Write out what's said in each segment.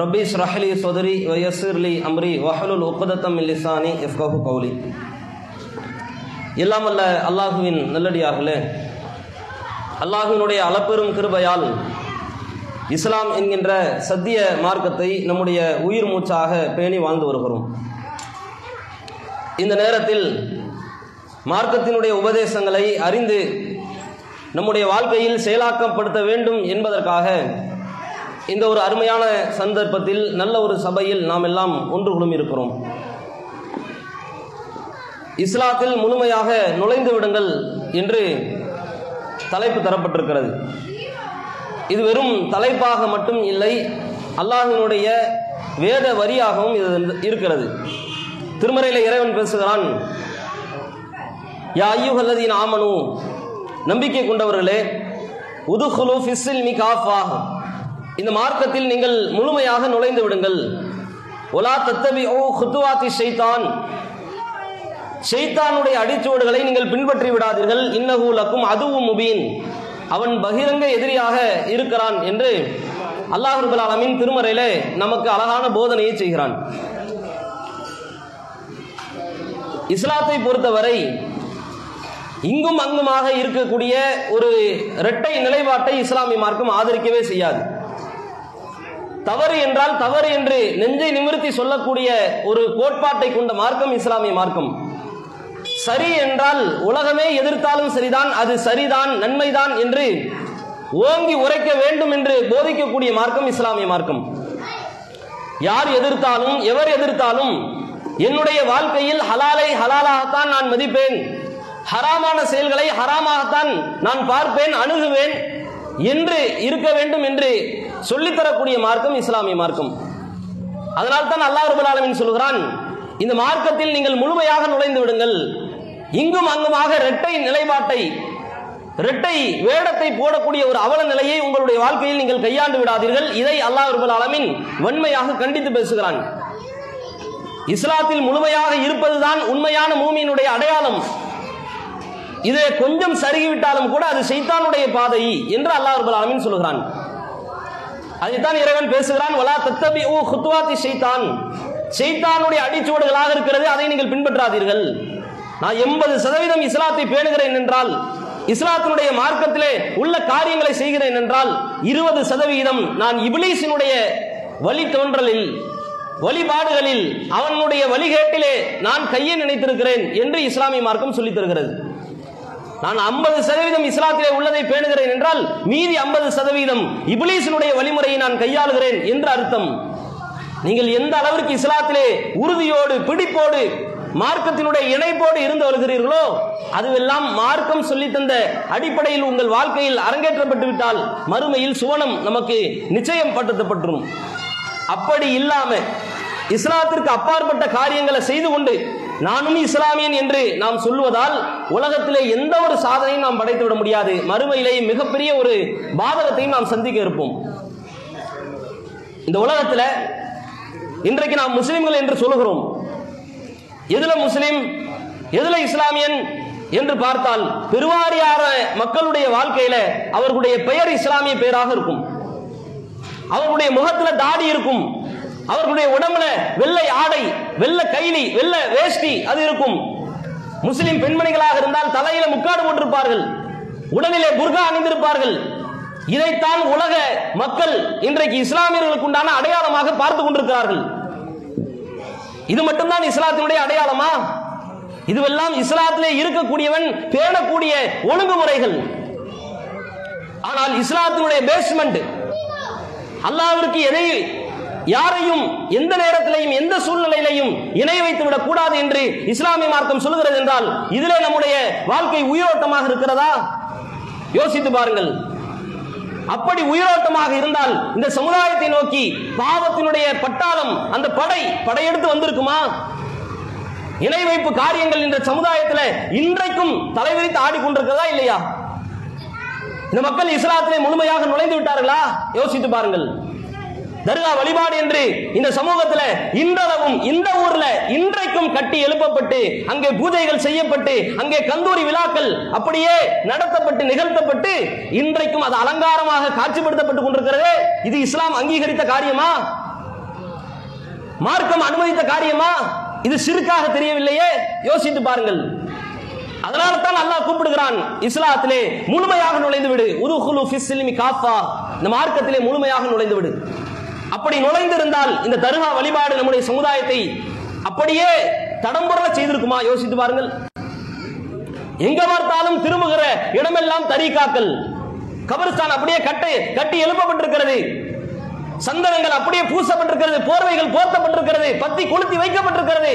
ரபி ஸ்ரஹ்லி சொதரி வயசுர்லி அம்ரி வஹலுல் உக்கதத்தம் லிசானி இஃப்கஹு கௌலி எல்லாம் அல்ல அல்லாஹுவின் நல்லடியார்களே அல்லாஹுவினுடைய அளப்பெரும் கிருபையால் இஸ்லாம் என்கின்ற சத்திய மார்க்கத்தை நம்முடைய உயிர் மூச்சாக பேணி வாழ்ந்து வருகிறோம். இந்த நேரத்தில் மார்க்கத்தினுடைய உபதேசங்களை அறிந்து நம்முடைய வாழ்க்கையில் செயலாக்கப்படுத்த வேண்டும் என்பதற்காக இந்த ஒரு அருமையான சந்தர்ப்பத்தில் நல்ல ஒரு சபையில் நாம் எல்லாம் ஒன்று குழுமி இருக்கிறோம். இஸ்லாத்தில் முழுமையாக நுழைந்து விடுங்கள் என்று தலைப்பு தரப்பட்டிருக்கிறது. இது வெறும் தலைப்பாக மட்டும் இல்லை அல்லாஹினுடைய வேத வரியாகவும் இது இருக்கிறது. திருமறையில் இறைவன் பேசுகிறான் யா ஐயுகல்லதீன் ஆமனு. நம்பிக்கை கொண்டவர்களே உதுகுலு ஃபிஸ்ஸில் ஆஃப் காஃபா. இந்த மார்க்கத்தில் நீங்கள் முழுமையாக நுழைந்து விடுங்கள். ஒலா தத்தவி ஓ ஹுத்துவாத்தி ஷைத்தான். ஷைத்தானுடைய அடிச்சுவடுகளை நீங்கள் பின்பற்றி விடாதீர்கள். இன்னகூலக்கும் அதுவும் முபீன். அவன் பகிரங்க எதிரியாக இருக்கிறான் என்று அல்லாஹ் அலமின் ஆலமின் திருமறையிலே நமக்கு அழகான போதனையை செய்கிறான். இஸ்லாத்தை பொறுத்தவரை இங்கும் அங்குமாக இருக்கக்கூடிய ஒரு இரட்டை நிலைப்பாட்டை இஸ்லாமிய மார்க்கம் ஆதரிக்கவே செய்யாது. தவறு என்றால் தவறு என்று நெஞ்சை நிமிர்த்தி சொல்லக்கூடிய ஒரு கோட்பாட்டை கொண்ட மார்க்கம் இஸ்லாமிய மார்க்கம். சரி என்றால் உலகமே எதிர்த்தாலும் சரிதான் அது சரிதான் நன்மைதான் என்று ஓங்கி உரைக்க வேண்டும் என்று போதிக்கக்கூடிய மார்க்கம் இஸ்லாமிய மார்க்கம். யார் எதிர்த்தாலும் எவர் எதிர்த்தாலும் என்னுடைய வாழ்க்கையில் ஹலாலை ஹலாலாகத்தான் நான் மதிப்பேன். ஹராமான செயல்களை ஹராமாகத்தான் நான் பார்ப்பேன் அணுகுவேன். என்று இருக்க வேண்டும் என்று சொல்லித்தரக்கூடிய மார்க்கம் இஸ்லாமிய மார்க்கம். அதனால் தான் அல்லாஹ் ரபுல் ஆலமின் சொல்கிறான் இந்த மார்க்கத்தில் நீங்கள் முழுமையாக நுழைந்து விடுங்கள். இங்கும் அங்குமாக இரட்டை நிலைப்பாட்டை இரட்டை வேடத்தை போடக்கூடிய ஒரு அவல நிலையை உங்களுடைய வாழ்க்கையில் நீங்கள் கையாண்டு விடாதீர்கள். இதை அல்லாஹ் ரபுல் ஆலமின் வன்மையாக கண்டித்து பேசுகிறான். இஸ்லாத்தில் முழுமையாக இருப்பதுதான் உண்மையான மூமியினுடைய அடையாளம். இது கொஞ்சம் சருகிவிட்டாலும் கூட அது சைத்தானுடைய பாதை என்று அல்லாஹ் ரபுல் ஆலமின் சொல்கிறான் அதைத்தான் இறைவன் பேசுகிறான் வலா தத்தபி ஓ ஹுத்வாத்தி சைத்தான் சைத்தானுடைய அடிச்சுவடுகளாக இருக்கிறது அதை நீங்கள் பின்பற்றாதீர்கள். நான் எண்பது சதவீதம் இஸ்லாத்தை பேணுகிறேன் என்றால் இஸ்லாத்தினுடைய மார்க்கத்திலே உள்ள காரியங்களை செய்கிறேன் என்றால் இருபது சதவீதம் நான் இபிலீசினுடைய வழி தோன்றலில் வழிபாடுகளில் அவனுடைய வழிகேட்டிலே நான் கையை நினைத்திருக்கிறேன் என்று இஸ்லாமிய மார்க்கம் சொல்லித் தருகிறது. நான் ஐம்பது சதவீதம் இஸ்லாத்திலே உள்ளதை பேணுகிறேன் என்றால் மீதி ஐம்பது சதவீதம் இபிலீசனுடைய வழிமுறையை நான் கையாளுகிறேன் என்று அர்த்தம். நீங்கள் எந்த அளவிற்கு இஸ்லாத்திலே உறுதியோடு பிடிப்போடு மார்க்கத்தினுடைய இணைப்போடு இருந்து வருகிறீர்களோ அதுவெல்லாம் மார்க்கம் சொல்லி தந்த அடிப்படையில் உங்கள் வாழ்க்கையில் அரங்கேற்றப்பட்டு விட்டால் மறுமையில் சுவனம் நமக்கு நிச்சயம் பட்டுத்தப்பட்டுரும் அப்படி இல்லாம இஸ்லாத்திற்கு அப்பாற்பட்ட காரியங்களை செய்து கொண்டு நானும் இஸ்லாமியன் என்று நாம் சொல்லுவதால் உலகத்திலே எந்த ஒரு சாதனையும் நாம் படைத்து விட முடியாது. மறுமையிலே மிகப்பெரிய ஒரு பாதகத்தையும் நாம் சந்திக்க இருப்போம். இந்த உலகத்தில் இன்றைக்கு நாம் முஸ்லிம்கள் என்று சொல்லுகிறோம். எதுல முஸ்லிம் எதுல இஸ்லாமியன் என்று பார்த்தால் பெருவாரியான மக்களுடைய வாழ்க்கையில அவர்களுடைய பெயர் இஸ்லாமிய பெயராக இருக்கும். அவர்களுடைய முகத்துல தாடி இருக்கும். அவர்களுடைய உடம்புல வெள்ளை ஆடை வெள்ளை கைலி வெள்ளை வேஷ்டி அது இருக்கும். முஸ்லிம் பெண்மணிகளாக இருந்தால் தலையில முக்காடு போட்டிருப்பார்கள். உடலிலே குர்கா அணிந்திருப்பார்கள். இதைத்தான் உலக மக்கள் இன்றைக்கு இஸ்லாமியர்களுக்கு உண்டான அடையாளமாக பார்த்து கொண்டிருக்கிறார்கள். இது மட்டும்தான் இஸ்லாத்தினுடைய அடையாளமா? இதுவெல்லாம் இஸ்லாத்திலே இருக்கக்கூடியவன் பேணக்கூடிய ஒழுங்குமுறைகள். ஆனால் இஸ்லாத்தினுடைய பேஸ்மெண்ட் அல்லாவிற்கு எதை யாரையும் எந்த நேரத்திலையும் எந்த சூழ்நிலையிலையும் இணை வைத்து விடக் கூடாது என்று இஸ்லாமிய மார்க்கம் சொல்லுகிறது என்றால் இதிலே நம்முடைய வாழ்க்கை உயிரோட்டமாக இருக்கிறதா? யோசித்து பாருங்கள். அப்படி உயிரோட்டமாக இருந்தால் இந்த சமுதாயத்தை நோக்கி பாவத்தினுடைய பட்டாளம் அந்த படை படையெடுத்து வந்திருக்குமா? இணை வைப்பு காரியங்கள் இந்த சமுதாயத்தில் இன்றைக்கும் தலைவிரித்து ஆடிக்கொண்டிருக்கிறதா இல்லையா? இந்த மக்கள் இஸ்லாத்திலே முழுமையாக நுழைந்து விட்டார்களா? யோசித்து பாருங்கள். தர்கா வழிபாடு என்று இந்த சமூகத்துல இன்றளவும் இந்த ஊர்ல இன்றைக்கும் கட்டி எழுப்பப்பட்டு அங்கே பூஜைகள் செய்யப்பட்டு அங்கே கந்தூரி விழாக்கள் அப்படியே நடத்தப்பட்டு நிகழ்த்தப்பட்டு இன்றைக்கும் அது அலங்காரமாக காட்சிப்படுத்தப்பட்டு கொண்டிருக்கிறது. இது இஸ்லாம் அங்கீகரித்த காரியமா? மார்க்கம் அனுமதித்த காரியமா? இது சிறுக்காக தெரியவில்லையே? யோசித்து பாருங்கள். அதனால தான் அல்லாஹ் கூப்பிடுகிறான் இஸ்லாத்திலே முழுமையாக நுழைந்து விடு உருகுலு ஃபிஸ்லிமி காஃபா. இந்த மார்க்கத்திலே முழுமையாக நுழைந்து விடு அப்படி நுழைந்திருந்தால் இந்த தருகா வழிபாடு நம்முடைய சமுதாயத்தை அப்படியே தடம்புற செய்திருக்குமா? யோசித்து பாருங்கள். எங்க பார்த்தாலும் திரும்புகிற இடமெல்லாம் தரிகாக்கள். கபரிஸ்தான் அப்படியே கட்டி கட்டி எழுப்பப்பட்டிருக்கிறது. சந்தனங்கள் அப்படியே பூசப்பட்டிருக்கிறது போர்வைகள் போர்த்தப்பட்டிருக்கிறது பத்தி கொளுத்தி வைக்கப்பட்டிருக்கிறது.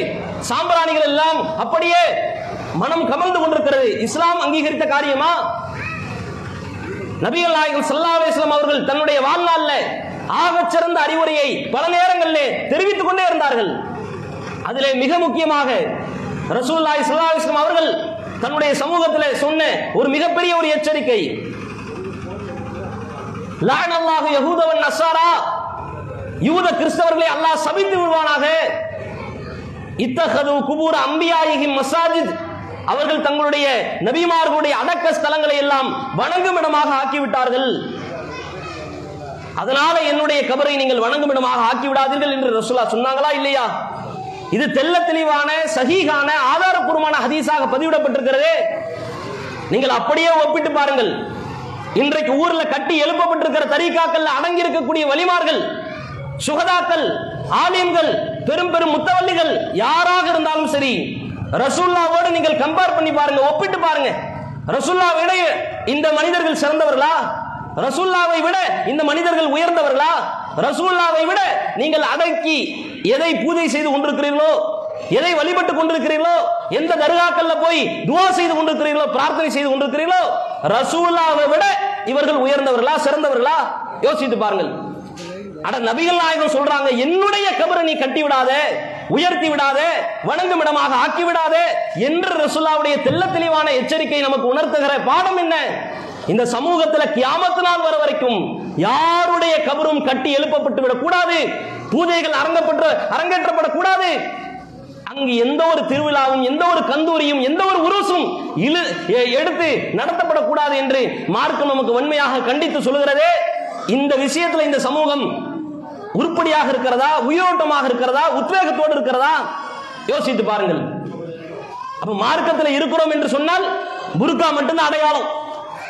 சாம்பிராணிகள் எல்லாம் அப்படியே மனம் கமழ்ந்து கொண்டிருக்கிறது. இஸ்லாம் அங்கீகரித்த காரியமா? நபிகள் நாயகம் சல்லா அலிஸ்லாம் அவர்கள் தன்னுடைய வாழ்நாள்ல ஆகச்சிறந்த அறிவுரையை பல நேரங்களிலே தெரிவித்துக் கொண்டே இருந்தார்கள். அதிலே மிக முக்கியமாக ரசூல்லாய் ஸல்லல்லாஹு அவர்கள் தன்னுடைய சமூகத்திலே சொன்ன ஒரு மிகப்பெரிய ஒரு எச்சரிக்கை. லானல்லாஹு யஹூதவன் நசாரா. யூத கிறிஸ்தவர்களை அல்லாஹ் சபித்து விடுவானாக. இத்தகது குபூர் அம்பியாயிஹிம் மசாஜித் அவர்கள் தங்களுடைய நபிமார்களுடைய அடக்க ஸ்தலங்களை எல்லாம் வணங்கும் இடமாக ஆக்கிவிட்டார்கள். அதனால என்னுடைய கபரை நீங்கள் வணங்கும் இடமாக ஆக்கி விடாதீர்கள் என்று ரசுல்லா சொன்னாங்களா இல்லையா? இது தெள்ள தெளிவான சகிகான ஆதாரப்பூர்வமான ஹதீஸாக பதிவிடப்பட்டிருக்கிறது. நீங்கள் அப்படியே ஒப்பிட்டு பாருங்கள். இன்றைக்கு ஊர்ல கட்டி எழுப்பப்பட்டிருக்கிற தரிகாக்கள் அடங்கி இருக்கக்கூடிய வழிமார்கள் சுகதாக்கள் ஆலிம்கள் பெரும் பெரும் முத்தவல்லிகள் யாராக இருந்தாலும் சரி ரசூல்லாவோடு நீங்கள் கம்பேர் பண்ணி பாருங்க ஒப்பிட்டு பாருங்க. ரசூல்லா விட இந்த மனிதர்கள் சிறந்தவர்களா? ரசூல்லாவை விட இந்த மனிதர்கள் உயர்ந்தவர்களா? ரசூல்லாவை விட நீங்கள் அடக்கி எதை பூஜை செய்து கொண்டிருக்கிறீர்களோ எதை வழிபட்டு கொண்டிருக்கிறீர்களோ எந்த தர்காக்கள்ல போய் துவா செய்து கொண்டிருக்கிறீர்களோ பிரார்த்தனை செய்து கொண்டிருக்கிறீர்களோ ரசூல்லாவை விட இவர்கள் உயர்ந்தவர்களா சிறந்தவர்களா? யோசித்து பாருங்கள். அட நபிகள் நாயகம் சொல்றாங்க என்னுடைய கபரை நீ கட்டி விடாத உயர்த்தி விடாத வணங்கும் இடமாக ஆக்கி விடாத என்று ரசுல்லாவுடைய தெல்ல தெளிவான எச்சரிக்கை நமக்கு உணர்த்துகிற பாடம் என்ன? இந்த சமூகத்துல கியாமத்து நாள் வர வரைக்கும் யாருடைய கபரும் கட்டி எழுப்பப்பட்டு விடக்கூடாது. பூஜைகள் அரங்கப்பட்டு அரங்கேற்றப்படக்கூடாது. அங்கு எந்த ஒரு திருவிழாவும் எந்த ஒரு கந்தூரியும் எந்த ஒரு உருசும் இழு எடுத்து நடத்தப்படக்கூடாது என்று மார்க்கம் நமக்கு வன்மையாக கண்டித்து சொல்கிறதே இந்த விஷயத்துல இந்த சமூகம் உருப்படியாக இருக்கிறதா உயிரோட்டமாக இருக்கிறதா உத்வேகத்தோடு இருக்கிறதா? யோசித்து பாருங்கள். அப்ப மார்க்கத்தில் இருக்கிறோம் என்று சொன்னால் புருக்கா மட்டும்தான் அடையாளம்.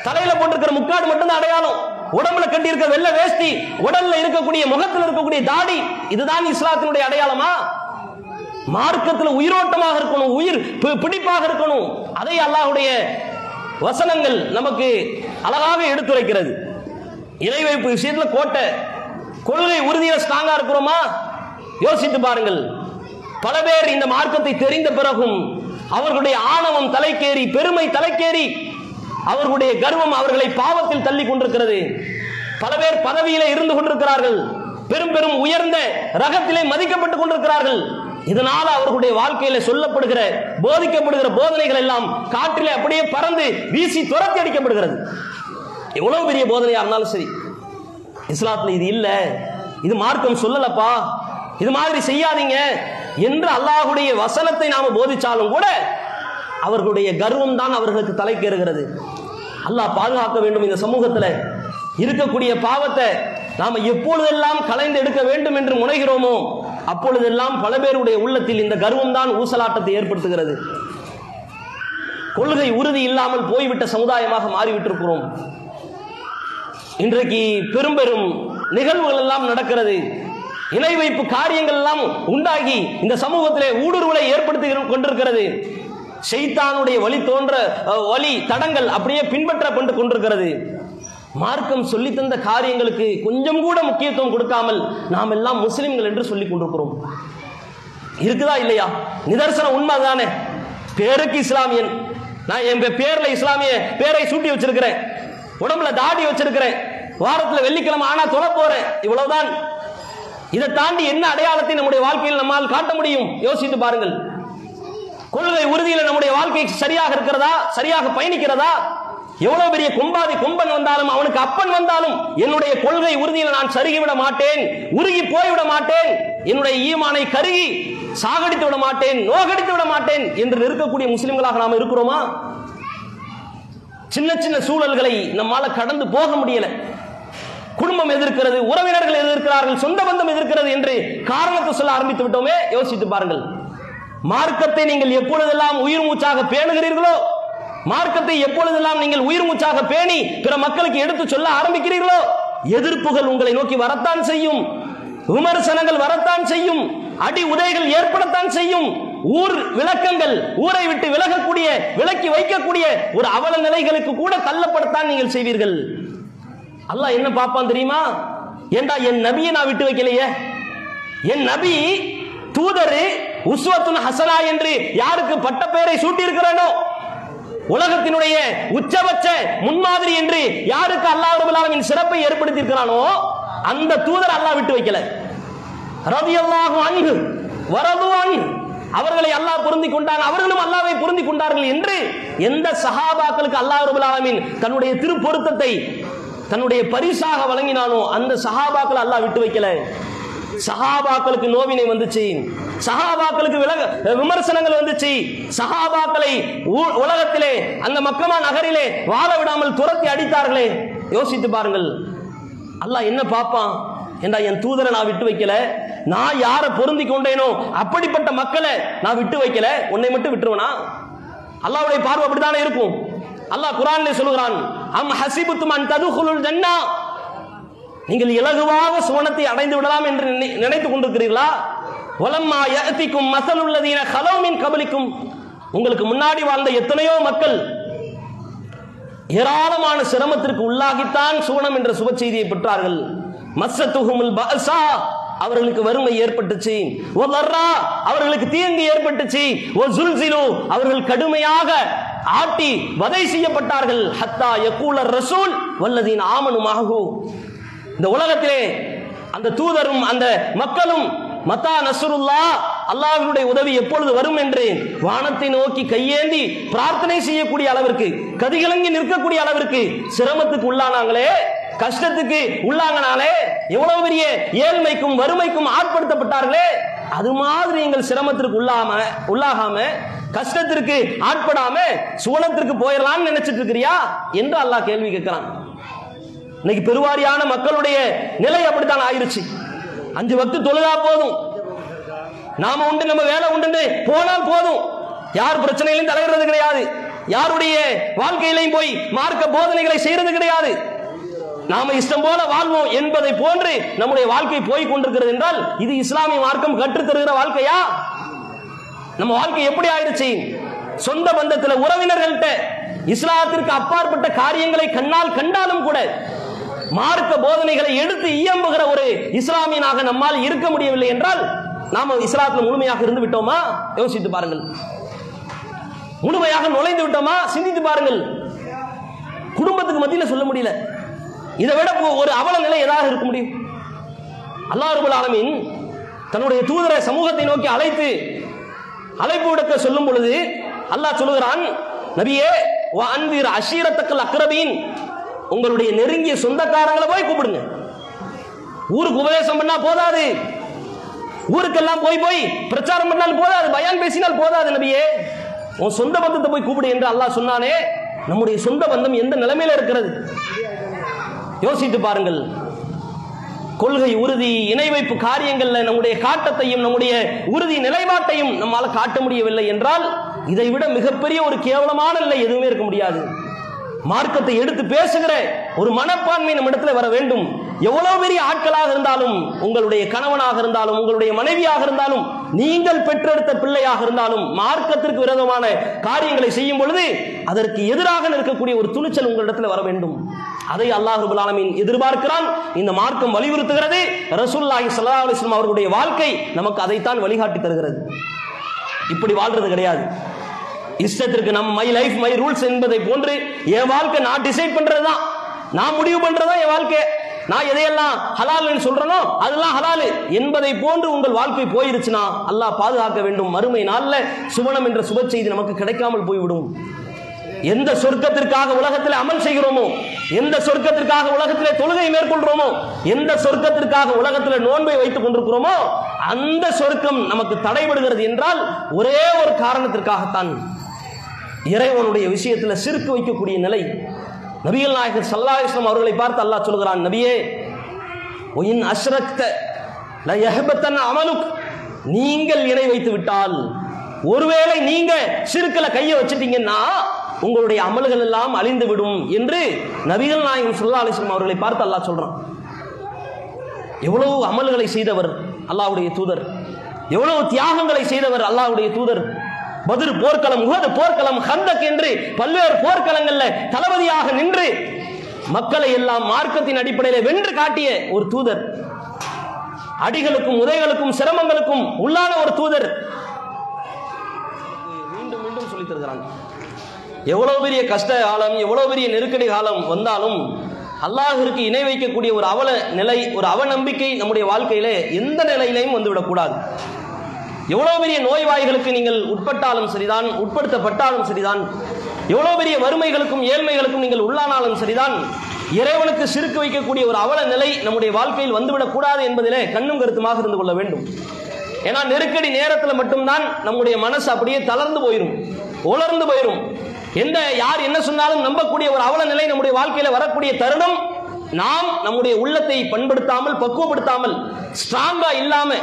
தலையில போட்டிருக்கிற முக்காடு மட்டும்தான் அடையாளம். உடம்புல கட்டி இருக்க வெள்ளை வேஷ்டி உடல்ல இருக்கக்கூடிய முகத்தில் இருக்கக்கூடிய தாடி இதுதான் இஸ்லாத்தினுடைய அடையாளமா? மார்க்கத்தில் உயிரோட்டமாக இருக்கணும் உயிர் பி- பிடிப்பாக இருக்கணும். அதை அல்லாஹுடைய வசனங்கள் நமக்கு அழகாக எடுத்துரைக்கிறது. இணை வைப்பு விஷயத்தில் கோட்டை கொள்கை உறுதியில் ஸ்ட்ராங்கா இருக்கிறோமா? யோசித்து பாருங்கள். பல பேர் இந்த மார்க்கத்தை தெரிந்த பிறகும் அவர்களுடைய ஆணவம் தலைக்கேறி பெருமை தலைக்கேறி அவர்களுடைய கர்வம் அவர்களை பாவத்தில் தள்ளி கொண்டிருக்கிறது. பல பேர் பதவியில இருந்து கொண்டிருக்கிறார்கள். பெரும் பெரும் உயர்ந்த ரகத்திலே மதிக்கப்பட்டுக் கொண்டிருக்கிறார்கள். இதனால அவர்களுடைய வாழ்க்கையில சொல்லப்படுகிற போதிக்கப்படுகிற போதனைகள் எல்லாம் காற்றிலே அப்படியே பறந்து வீசி துரத்தி அடிக்கப்படுகிறது. எவ்வளவு பெரிய போதனையா இருந்தாலும் சரி. இஸ்லாத்துல இது இல்ல. இது மார்க்கம் சொல்லலப்பா. இது மாதிரி செய்யாதீங்க. என்று அல்லாஹுடைய வசனத்தை நாம போதிச்சாலும் கூட அவர்களுடைய கர்வம் தான் அவர்களுக்கு தலைக்கேறுகிறது அல்லாஹ் பாதுகாக்க வேண்டும் இந்த சமூகத்தில். இருக்கக்கூடிய பாவத்தை நாம் எப்பொழுதெல்லாம் கலைந்து எடுக்க வேண்டும் என்று முனைகிறோமோ அப்பொழுதெல்லாம் பல பேருடைய உள்ளத்தில் இந்த கர்வம் தான் ஊசலாட்டத்தை ஏற்படுத்துகிறது. கொள்கை உறுதி இல்லாமல் போய்விட்ட சமுதாயமாக மாறிவிட்டிருக்கிறோம். இன்றைக்கு பெரும் பெரும் நிகழ்வுகள் எல்லாம் நடக்கிறது. இணை வைப்பு காரியங்கள் எல்லாம் உண்டாகி இந்த சமூகத்திலே ஊடுருவலை ஏற்படுத்தி கொண்டிருக்கிறது. ஷைத்தானுடைய வழி தோன்ற வழி தடங்கள் அப்படியே பின்பற்றப்பட்டு கொண்டிருக்கிறது. மார்க்கம் சொல்லி தந்த காரியங்களுக்கு கொஞ்சம் கூட முக்கியத்துவம் கொடுக்காமல் நாம் எல்லாம் முஸ்லிம்கள் என்று சொல்லிக் கொண்டிருக்கிறோம். இருக்குதா இல்லையா? நிதர்சனம் உண்மை தானே பேருக்கு இஸ்லாமியன். நான் என் பேர்ல இஸ்லாமிய பேரை சூட்டி வச்சிருக்கிறேன். உடம்புல தாடி வச்சிருக்கிறேன். வாரத்துல வெள்ளிக்கிழமை ஆனா தொலை போறேன். இவ்வளவுதான். இதை தாண்டி என்ன அடையாளத்தை நம்முடைய வாழ்க்கையில் நம்மால் காட்ட முடியும்? யோசித்து பாருங்கள். கொள்கை உறுதியில் நம்முடைய வாழ்க்கை சரியாக இருக்கிறதா? சரியாக பயணிக்கிறதா? எவ்வளவு பெரிய கும்பாதி கும்பன் வந்தாலும் அவனுக்கு அப்பன் வந்தாலும் என்னுடைய கொள்கை உறுதியில் நான் சருகிவிட மாட்டேன் உருகி போய்விட மாட்டேன் என்னுடைய ஈமானை கருகி சாகடித்து விட மாட்டேன் நோகடித்து விட மாட்டேன் என்று இருக்கக்கூடிய முஸ்லிம்களாக நாம் இருக்கிறோமா? சின்ன சின்ன சூழல்களை நம்மால கடந்து போக முடியல. குடும்பம் எதிர்க்கிறது உறவினர்கள் எதிர்க்கிறார்கள் சொந்த பந்தம் எதிர்க்கிறது என்று காரணத்தை சொல்ல ஆரம்பித்து விட்டோமே? யோசித்து பாருங்கள். மார்க்கத்தை நீங்கள் எப்பொழுதெல்லாம் உயிர் மூச்சாக பேணுகிறீர்களோ மார்க்கத்தை எப்பொழுதெல்லாம் நீங்கள் உயிர் மூச்சாக பேணி பிற மக்களுக்கு எடுத்து சொல்ல ஆரம்பிக்கிறீர்களோ எதிர்ப்புகள் உங்களை நோக்கி வரத்தான் செய்யும் விமர்சனங்கள் வரத்தான் செய்யும் அடி உதைகள் ஏற்படத்தான் செய்யும் ஊர் விளக்கங்கள் ஊரை விட்டு விலகக்கூடிய விலக்கி வைக்கக்கூடிய ஒரு அவல நிலைகளுக்கு கூட தள்ளப்படத்தான் நீங்கள் செய்வீர்கள். அல்லாஹ் என்ன பார்ப்பான் தெரியுமா? ஏண்டா என் நபியை நான் விட்டு வைக்கலையே? என் நபி தூதரு உஸ்வத்துல் ஹசனா என்று யாருக்கு பட்ட பெயரை சூட்டியிருக்கிறானோ? உலகத்தினுடைய உச்சபட்ச முன்மாதிரி என்று யாருக்கு அல்லாஹ் ரபுல் சிறப்பை ஏற்படுத்தி இருக்கிறானோ அந்த தூதர் அல்லாஹ் விட்டு வைக்கல. ரதியல்லாஹு அன்பு வரது அன்பு அவர்களை அல்லாஹ் பொருந்தி கொண்டாங்க அவர்களும் அல்லாவை பொருந்தி கொண்டார்கள் என்று எந்த சஹாபாக்களுக்கு அல்லாஹ் ரபுல் தன்னுடைய திருப்பொருத்தத்தை தன்னுடைய பரிசாக வழங்கினானோ அந்த சஹாபாக்கள் அல்லாஹ் விட்டு வைக்கல. சஹாபாக்களுக்கு நோவினை வந்துச்சு. சஹாபாக்களுக்கு விலக விமர்சனங்கள் வந்துச்சு. சஹாபாக்களை உலகத்திலே அந்த மக்கமா நகரிலே வாழ விடாமல் துரத்தி அடித்தார்களே. யோசித்து பாருங்கள். அல்லாஹ் என்ன பார்ப்பான்? என்றா என் தூதரை நான் விட்டு வைக்கல? நான் யாரை பொருந்தி கொண்டேனோ அப்படிப்பட்ட மக்களை நான் விட்டு வைக்கல. உன்னை மட்டும் விட்டுருவனா? அல்லாவுடைய பார்வை அப்படித்தானே இருக்கும். அல்லாஹ் குரான்ல சொல்லுகிறான் அம் ஹசிபுத்தும் அன் ததுகுலுல் ஜன்னா நீங்கள் இலகுவாக சுவனத்தை அடைந்து விடலாம் என்று நினை- நினைத்துக் கொண்டிருக்கிறீர்களா? வலம்மா யத்திக்கும் மசல் உள்ளதீன ஹலோமின் கபலிக்கும். உங்களுக்கு முன்னாடி வாழ்ந்த எத்தனையோ மக்கள் ஏராளமான சிரமத்திற்கு உள்ளாகித்தான் சுவனம் என்ற சுப செய்தியை பெற்றார்கள். மஸ்ஸத்துஹுமுல் பசா அவர்களுக்கு வறுமை ஏற்பட்டுச்சு. ஓ லர்ரா அவர்களுக்கு தீங்கு ஏற்பட்டுச்சு. ஓ ஜுல்சிலு அவர்கள் கடுமையாக ஆட்டி வதை செய்யப்பட்டார்கள். ஹத்தா யக்கூல ரசூல் வல்லதீன் ஆமனுமாகு இந்த உலகத்திலே அந்த தூதரும் அந்த மக்களும் மத்தா நசுருல்லா அல்லாஹினுடைய உதவி எப்பொழுது வரும் என்று வானத்தை நோக்கி கையேந்தி பிரார்த்தனை செய்யக்கூடிய அளவிற்கு கதிகலங்கி நிற்கக்கூடிய அளவிற்கு சிரமத்துக்கு உள்ளானாங்களே கஷ்டத்துக்கு உள்ளாங்கனாலே எவ்வளவு பெரிய ஏழ்மைக்கும் வறுமைக்கும் ஆட்படுத்தப்பட்டார்களே அது மாதிரி எங்கள் சிரமத்திற்கு உள்ளாம உள்ளாகாம கஷ்டத்திற்கு ஆட்படாம சுவனத்திற்கு போயிடலாம்னு நினைச்சிட்டு இருக்கிறியா? என்று அல்லாஹ் கேள்வி கேட்கிறான். இன்னைக்கு பெருவாரியான மக்களுடைய நிலை அப்படித்தான் ஆயிருச்சு. அஞ்சு வக்து தொழுதா போதும். நாம உண்டு நம்ம வேலை உண்டு போனால் போதும். யார் பிரச்சனைகளையும் தலையிடுறது கிடையாது. யாருடைய வாழ்க்கையிலையும் போய் மார்க்க போதனைகளை செய்யறது கிடையாது. நாம இஷ்டம் போல வாழ்வோம் என்பதை போன்று நம்முடைய வாழ்க்கை போய் கொண்டிருக்கிறது என்றால் இது இஸ்லாமிய மார்க்கம் கற்றுத்தருகிற வாழ்க்கையா? நம்ம வாழ்க்கை எப்படி ஆயிடுச்சு சொந்த பந்தத்தில் உறவினர்கள்ட்ட இஸ்லாத்திற்கு அப்பாற்பட்ட காரியங்களை கண்ணால் கண்டாலும் கூட மார்க்க போதனைகளை எடுத்து இயம்புகிற ஒரு இஸ்லாமியனாக நம்மால் இருக்க முடியவில்லை என்றால் நாம இஸ்லாத்தில் முழுமையாக இருந்து விட்டோமா? யோசித்து பாருங்கள். முழுமையாக நுழைந்து விட்டோமா? சிந்தித்து பாருங்கள். குடும்பத்துக்கு மத்தியில் சொல்ல முடியல. இதை விட ஒரு அவல நிலை ஏதாவது இருக்க முடியும்? அல்லாஹ் ஆலமின் ஆலமீன் தன்னுடைய தூதரை சமூகத்தை நோக்கி அழைத்து அழைப்பு விடுக்க சொல்லும் பொழுது அல்லாஹ் சொல்லுகிறான் நபியே அன்பீர் அன்பிர் அஷீரத்தக்கல் அக்ரபீன் உங்களுடைய நெருங்கிய சொந்தக்காரங்களை போய் கூப்பிடுங்க. ஊருக்கு உபதேசம் பண்ணா போதாது. ஊருக்கெல்லாம் போய் போய் பிரச்சாரம் பண்ணால் போதாது பயான் பேசினால் போதாது நபியே. உன் சொந்த பந்தத்தை போய் கூப்பிடு என்று அல்லாஹ் சொன்னானே நம்முடைய சொந்த பந்தம் எந்த நிலைமையில இருக்கிறது? யோசித்து பாருங்கள். கொள்கை உறுதி இணை வைப்பு காரியங்கள்ல நம்முடைய காட்டத்தையும் நம்முடைய உறுதி நிலைப்பாட்டையும் நம்மால் காட்ட முடியவில்லை என்றால் இதை விட மிகப்பெரிய ஒரு கேவலமான நிலை எதுவுமே இருக்க முடியாது. மார்க்கத்தை எடுத்து பேசுகிற ஒரு மனப்பான்மை நம்ம இடத்துல வர வேண்டும். எவ்வளவு பெரிய ஆட்களாக இருந்தாலும் உங்களுடைய கணவனாக இருந்தாலும் உங்களுடைய மனைவியாக இருந்தாலும் நீங்கள் பெற்றெடுத்த பிள்ளையாக இருந்தாலும் மார்க்கத்திற்கு விரோதமான காரியங்களை செய்யும் பொழுது அதற்கு எதிராக நிற்கக்கூடிய ஒரு துணிச்சல் உங்களிடத்தில் வர வேண்டும். அதை அல்லாஹ் ரபுல் ஆலமீன் எதிர்பார்க்கிறான். இந்த மார்க்கம் வலியுறுத்துகிறது. ரசூல்லாஹி சல்லா அலிஸ்லாம் அவர்களுடைய வாழ்க்கை நமக்கு அதைத்தான் வழிகாட்டி தருகிறது. இப்படி வாழ்றது கிடையாது. இஷ்டத்திற்கு நம் மை லைஃப் மை ரூல்ஸ் என்பதை போன்று என் வாழ்க்கை நான் டிசைட் பண்றதுதான் நான் முடிவு பண்றதா என் வாழ்க்கை? நான் எதையெல்லாம் ஹலால்னு சொல்றனோ அதெல்லாம் ஹலாலு. என்பதை போன்று உங்கள் வாழ்க்கை போயிருச்சுன்னா அல்லாஹ் பாதுகாக்க வேண்டும். மறுமை நாளில் சுவனம் என்ற சுப செய்தி நமக்கு கிடைக்காமல் போய்விடும். எந்த சொர்க்கத்திற்காக உலகத்தில் அமல் செய்கிறோமோ எந்த சொர்க்கத்திற்காக உலகத்தில் தொழுகை மேற்கொள்கிறோமோ எந்த சொர்க்கத்திற்காக உலகத்தில் நோன்பை வைத்துக் கொண்டிருக்கிறோமோ அந்த சொர்க்கம் நமக்கு தடைபடுகிறது என்றால் ஒரே ஒரு காரணத்திற்காகத்தான். இறைவனுடைய விஷயத்தில் சிறுக்கு வைக்கக்கூடிய நிலை. நபிகள் நாயகர் சல்லாஹிஸ்லாம் அவர்களை பார்த்து அல்லாஹ் சொல்கிறான் நபியே ஒயின் அஷ்ரக்த லயஹபத்தன் அமலுக். நீங்கள் இணை வைத்து விட்டால் ஒருவேளை நீங்க சிறுக்கல கையை வச்சுட்டீங்கன்னா உங்களுடைய அமல்கள் எல்லாம் அழிந்து விடும் என்று நபிகள் நாயகம் சுல்லா அலிஸ்லாம் அவர்களை பார்த்து அல்லாஹ் சொல்றான். எவ்வளவு அமல்களை செய்தவர் அல்லாஹுடைய தூதர் எவ்வளவு தியாகங்களை செய்தவர் அல்லாஹுடைய தூதர் பதிர் போர்க்களம் உகது போர்க்களம் ஹந்தக் என்று பல்வேறு போர்க்களங்கள்ல தளபதியாக நின்று மக்களை எல்லாம் மார்க்கத்தின் அடிப்படையில் வென்று காட்டிய ஒரு தூதர். அடிகளுக்கும் உதைகளுக்கும் சிரமங்களுக்கும் உள்ளான ஒரு தூதர். மீண்டும் மீண்டும் சொல்லி தருகிறாங்க. எவ்வளவு பெரிய கஷ்ட காலம் எவ்வளவு பெரிய நெருக்கடி காலம் வந்தாலும் அல்லாஹிற்கு இணை வைக்கக்கூடிய ஒரு அவல நிலை ஒரு அவநம்பிக்கை நம்முடைய வாழ்க்கையிலே எந்த நிலையிலையும் வந்துவிடக்கூடாது. எவ்வளோ பெரிய நோய்வாய்களுக்கு நீங்கள் உட்பட்டாலும் சரிதான் உட்படுத்தப்பட்டாலும் சரிதான் எவ்வளோ பெரிய வறுமைகளுக்கும் ஏழ்மைகளுக்கும் நீங்கள் உள்ளானாலும் சரிதான் இறைவனுக்கு சிறுக்கு வைக்கக்கூடிய ஒரு அவல நிலை நம்முடைய வாழ்க்கையில் வந்துவிடக்கூடாது என்பதிலே கண்ணும் கருத்துமாக இருந்து கொள்ள வேண்டும். ஏன்னா நெருக்கடி நேரத்தில் மட்டும்தான் நம்முடைய மனசு அப்படியே தளர்ந்து போயிடும் உலர்ந்து போயிடும் எந்த யார் என்ன சொன்னாலும் நம்பக்கூடிய ஒரு அவல நிலை நம்முடைய வாழ்க்கையில் வரக்கூடிய தருணம் நாம் நம்முடைய உள்ளத்தை பண்படுத்தாமல் பக்குவப்படுத்தாமல் ஸ்ட்ராங்கா இல்லாம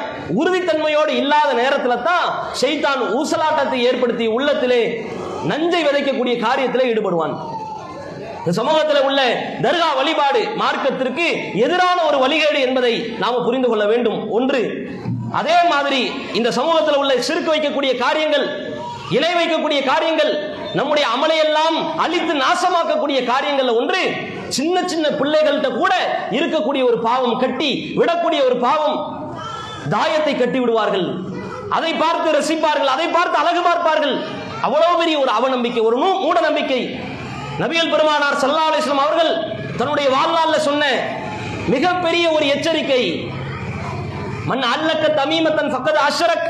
உறுதித்தன்மையோடு இல்லாத நேரத்துல தான் ஷைத்தான் ஊசலாட்டத்தை ஏற்படுத்தி உள்ளத்திலே நஞ்சை விதைக்கக்கூடிய காரியத்திலே ஈடுபடுவான். இந்த சமூகத்தில் உள்ள தர்கா வழிபாடு மார்க்கத்திற்கு எதிரான ஒரு வழிகேடு என்பதை நாம் புரிந்து கொள்ள வேண்டும். ஒன்று அதே மாதிரி இந்த சமூகத்தில் உள்ள சிறுக்கு வைக்கக்கூடிய காரியங்கள் இணை வைக்கக்கூடிய காரியங்கள் நம்முடைய அமலையெல்லாம் அழித்து நாசமாக்கக்கூடிய காரியங்கள்ல ஒன்று சின்ன சின்ன பிள்ளைகள்கிட்ட கூட இருக்கக்கூடிய ஒரு பாவம் கட்டி விடக்கூடிய ஒரு பாவம் தாயத்தை கட்டி விடுவார்கள். அதை பார்த்து ரசிப்பார்கள் அதை பார்த்து அழகு பார்ப்பார்கள். அவ்வளவு பெரிய ஒரு அவநம்பிக்கை ஒரு மூட நம்பிக்கை நபிகள் பெருமானார் சல்லா அலிஸ்லாம் அவர்கள் தன்னுடைய வாழ்நாளில் சொன்ன மிகப்பெரிய ஒரு எச்சரிக்கை மண் அல்லக்க தமீமத்தன் பக்கத்து அஷரக்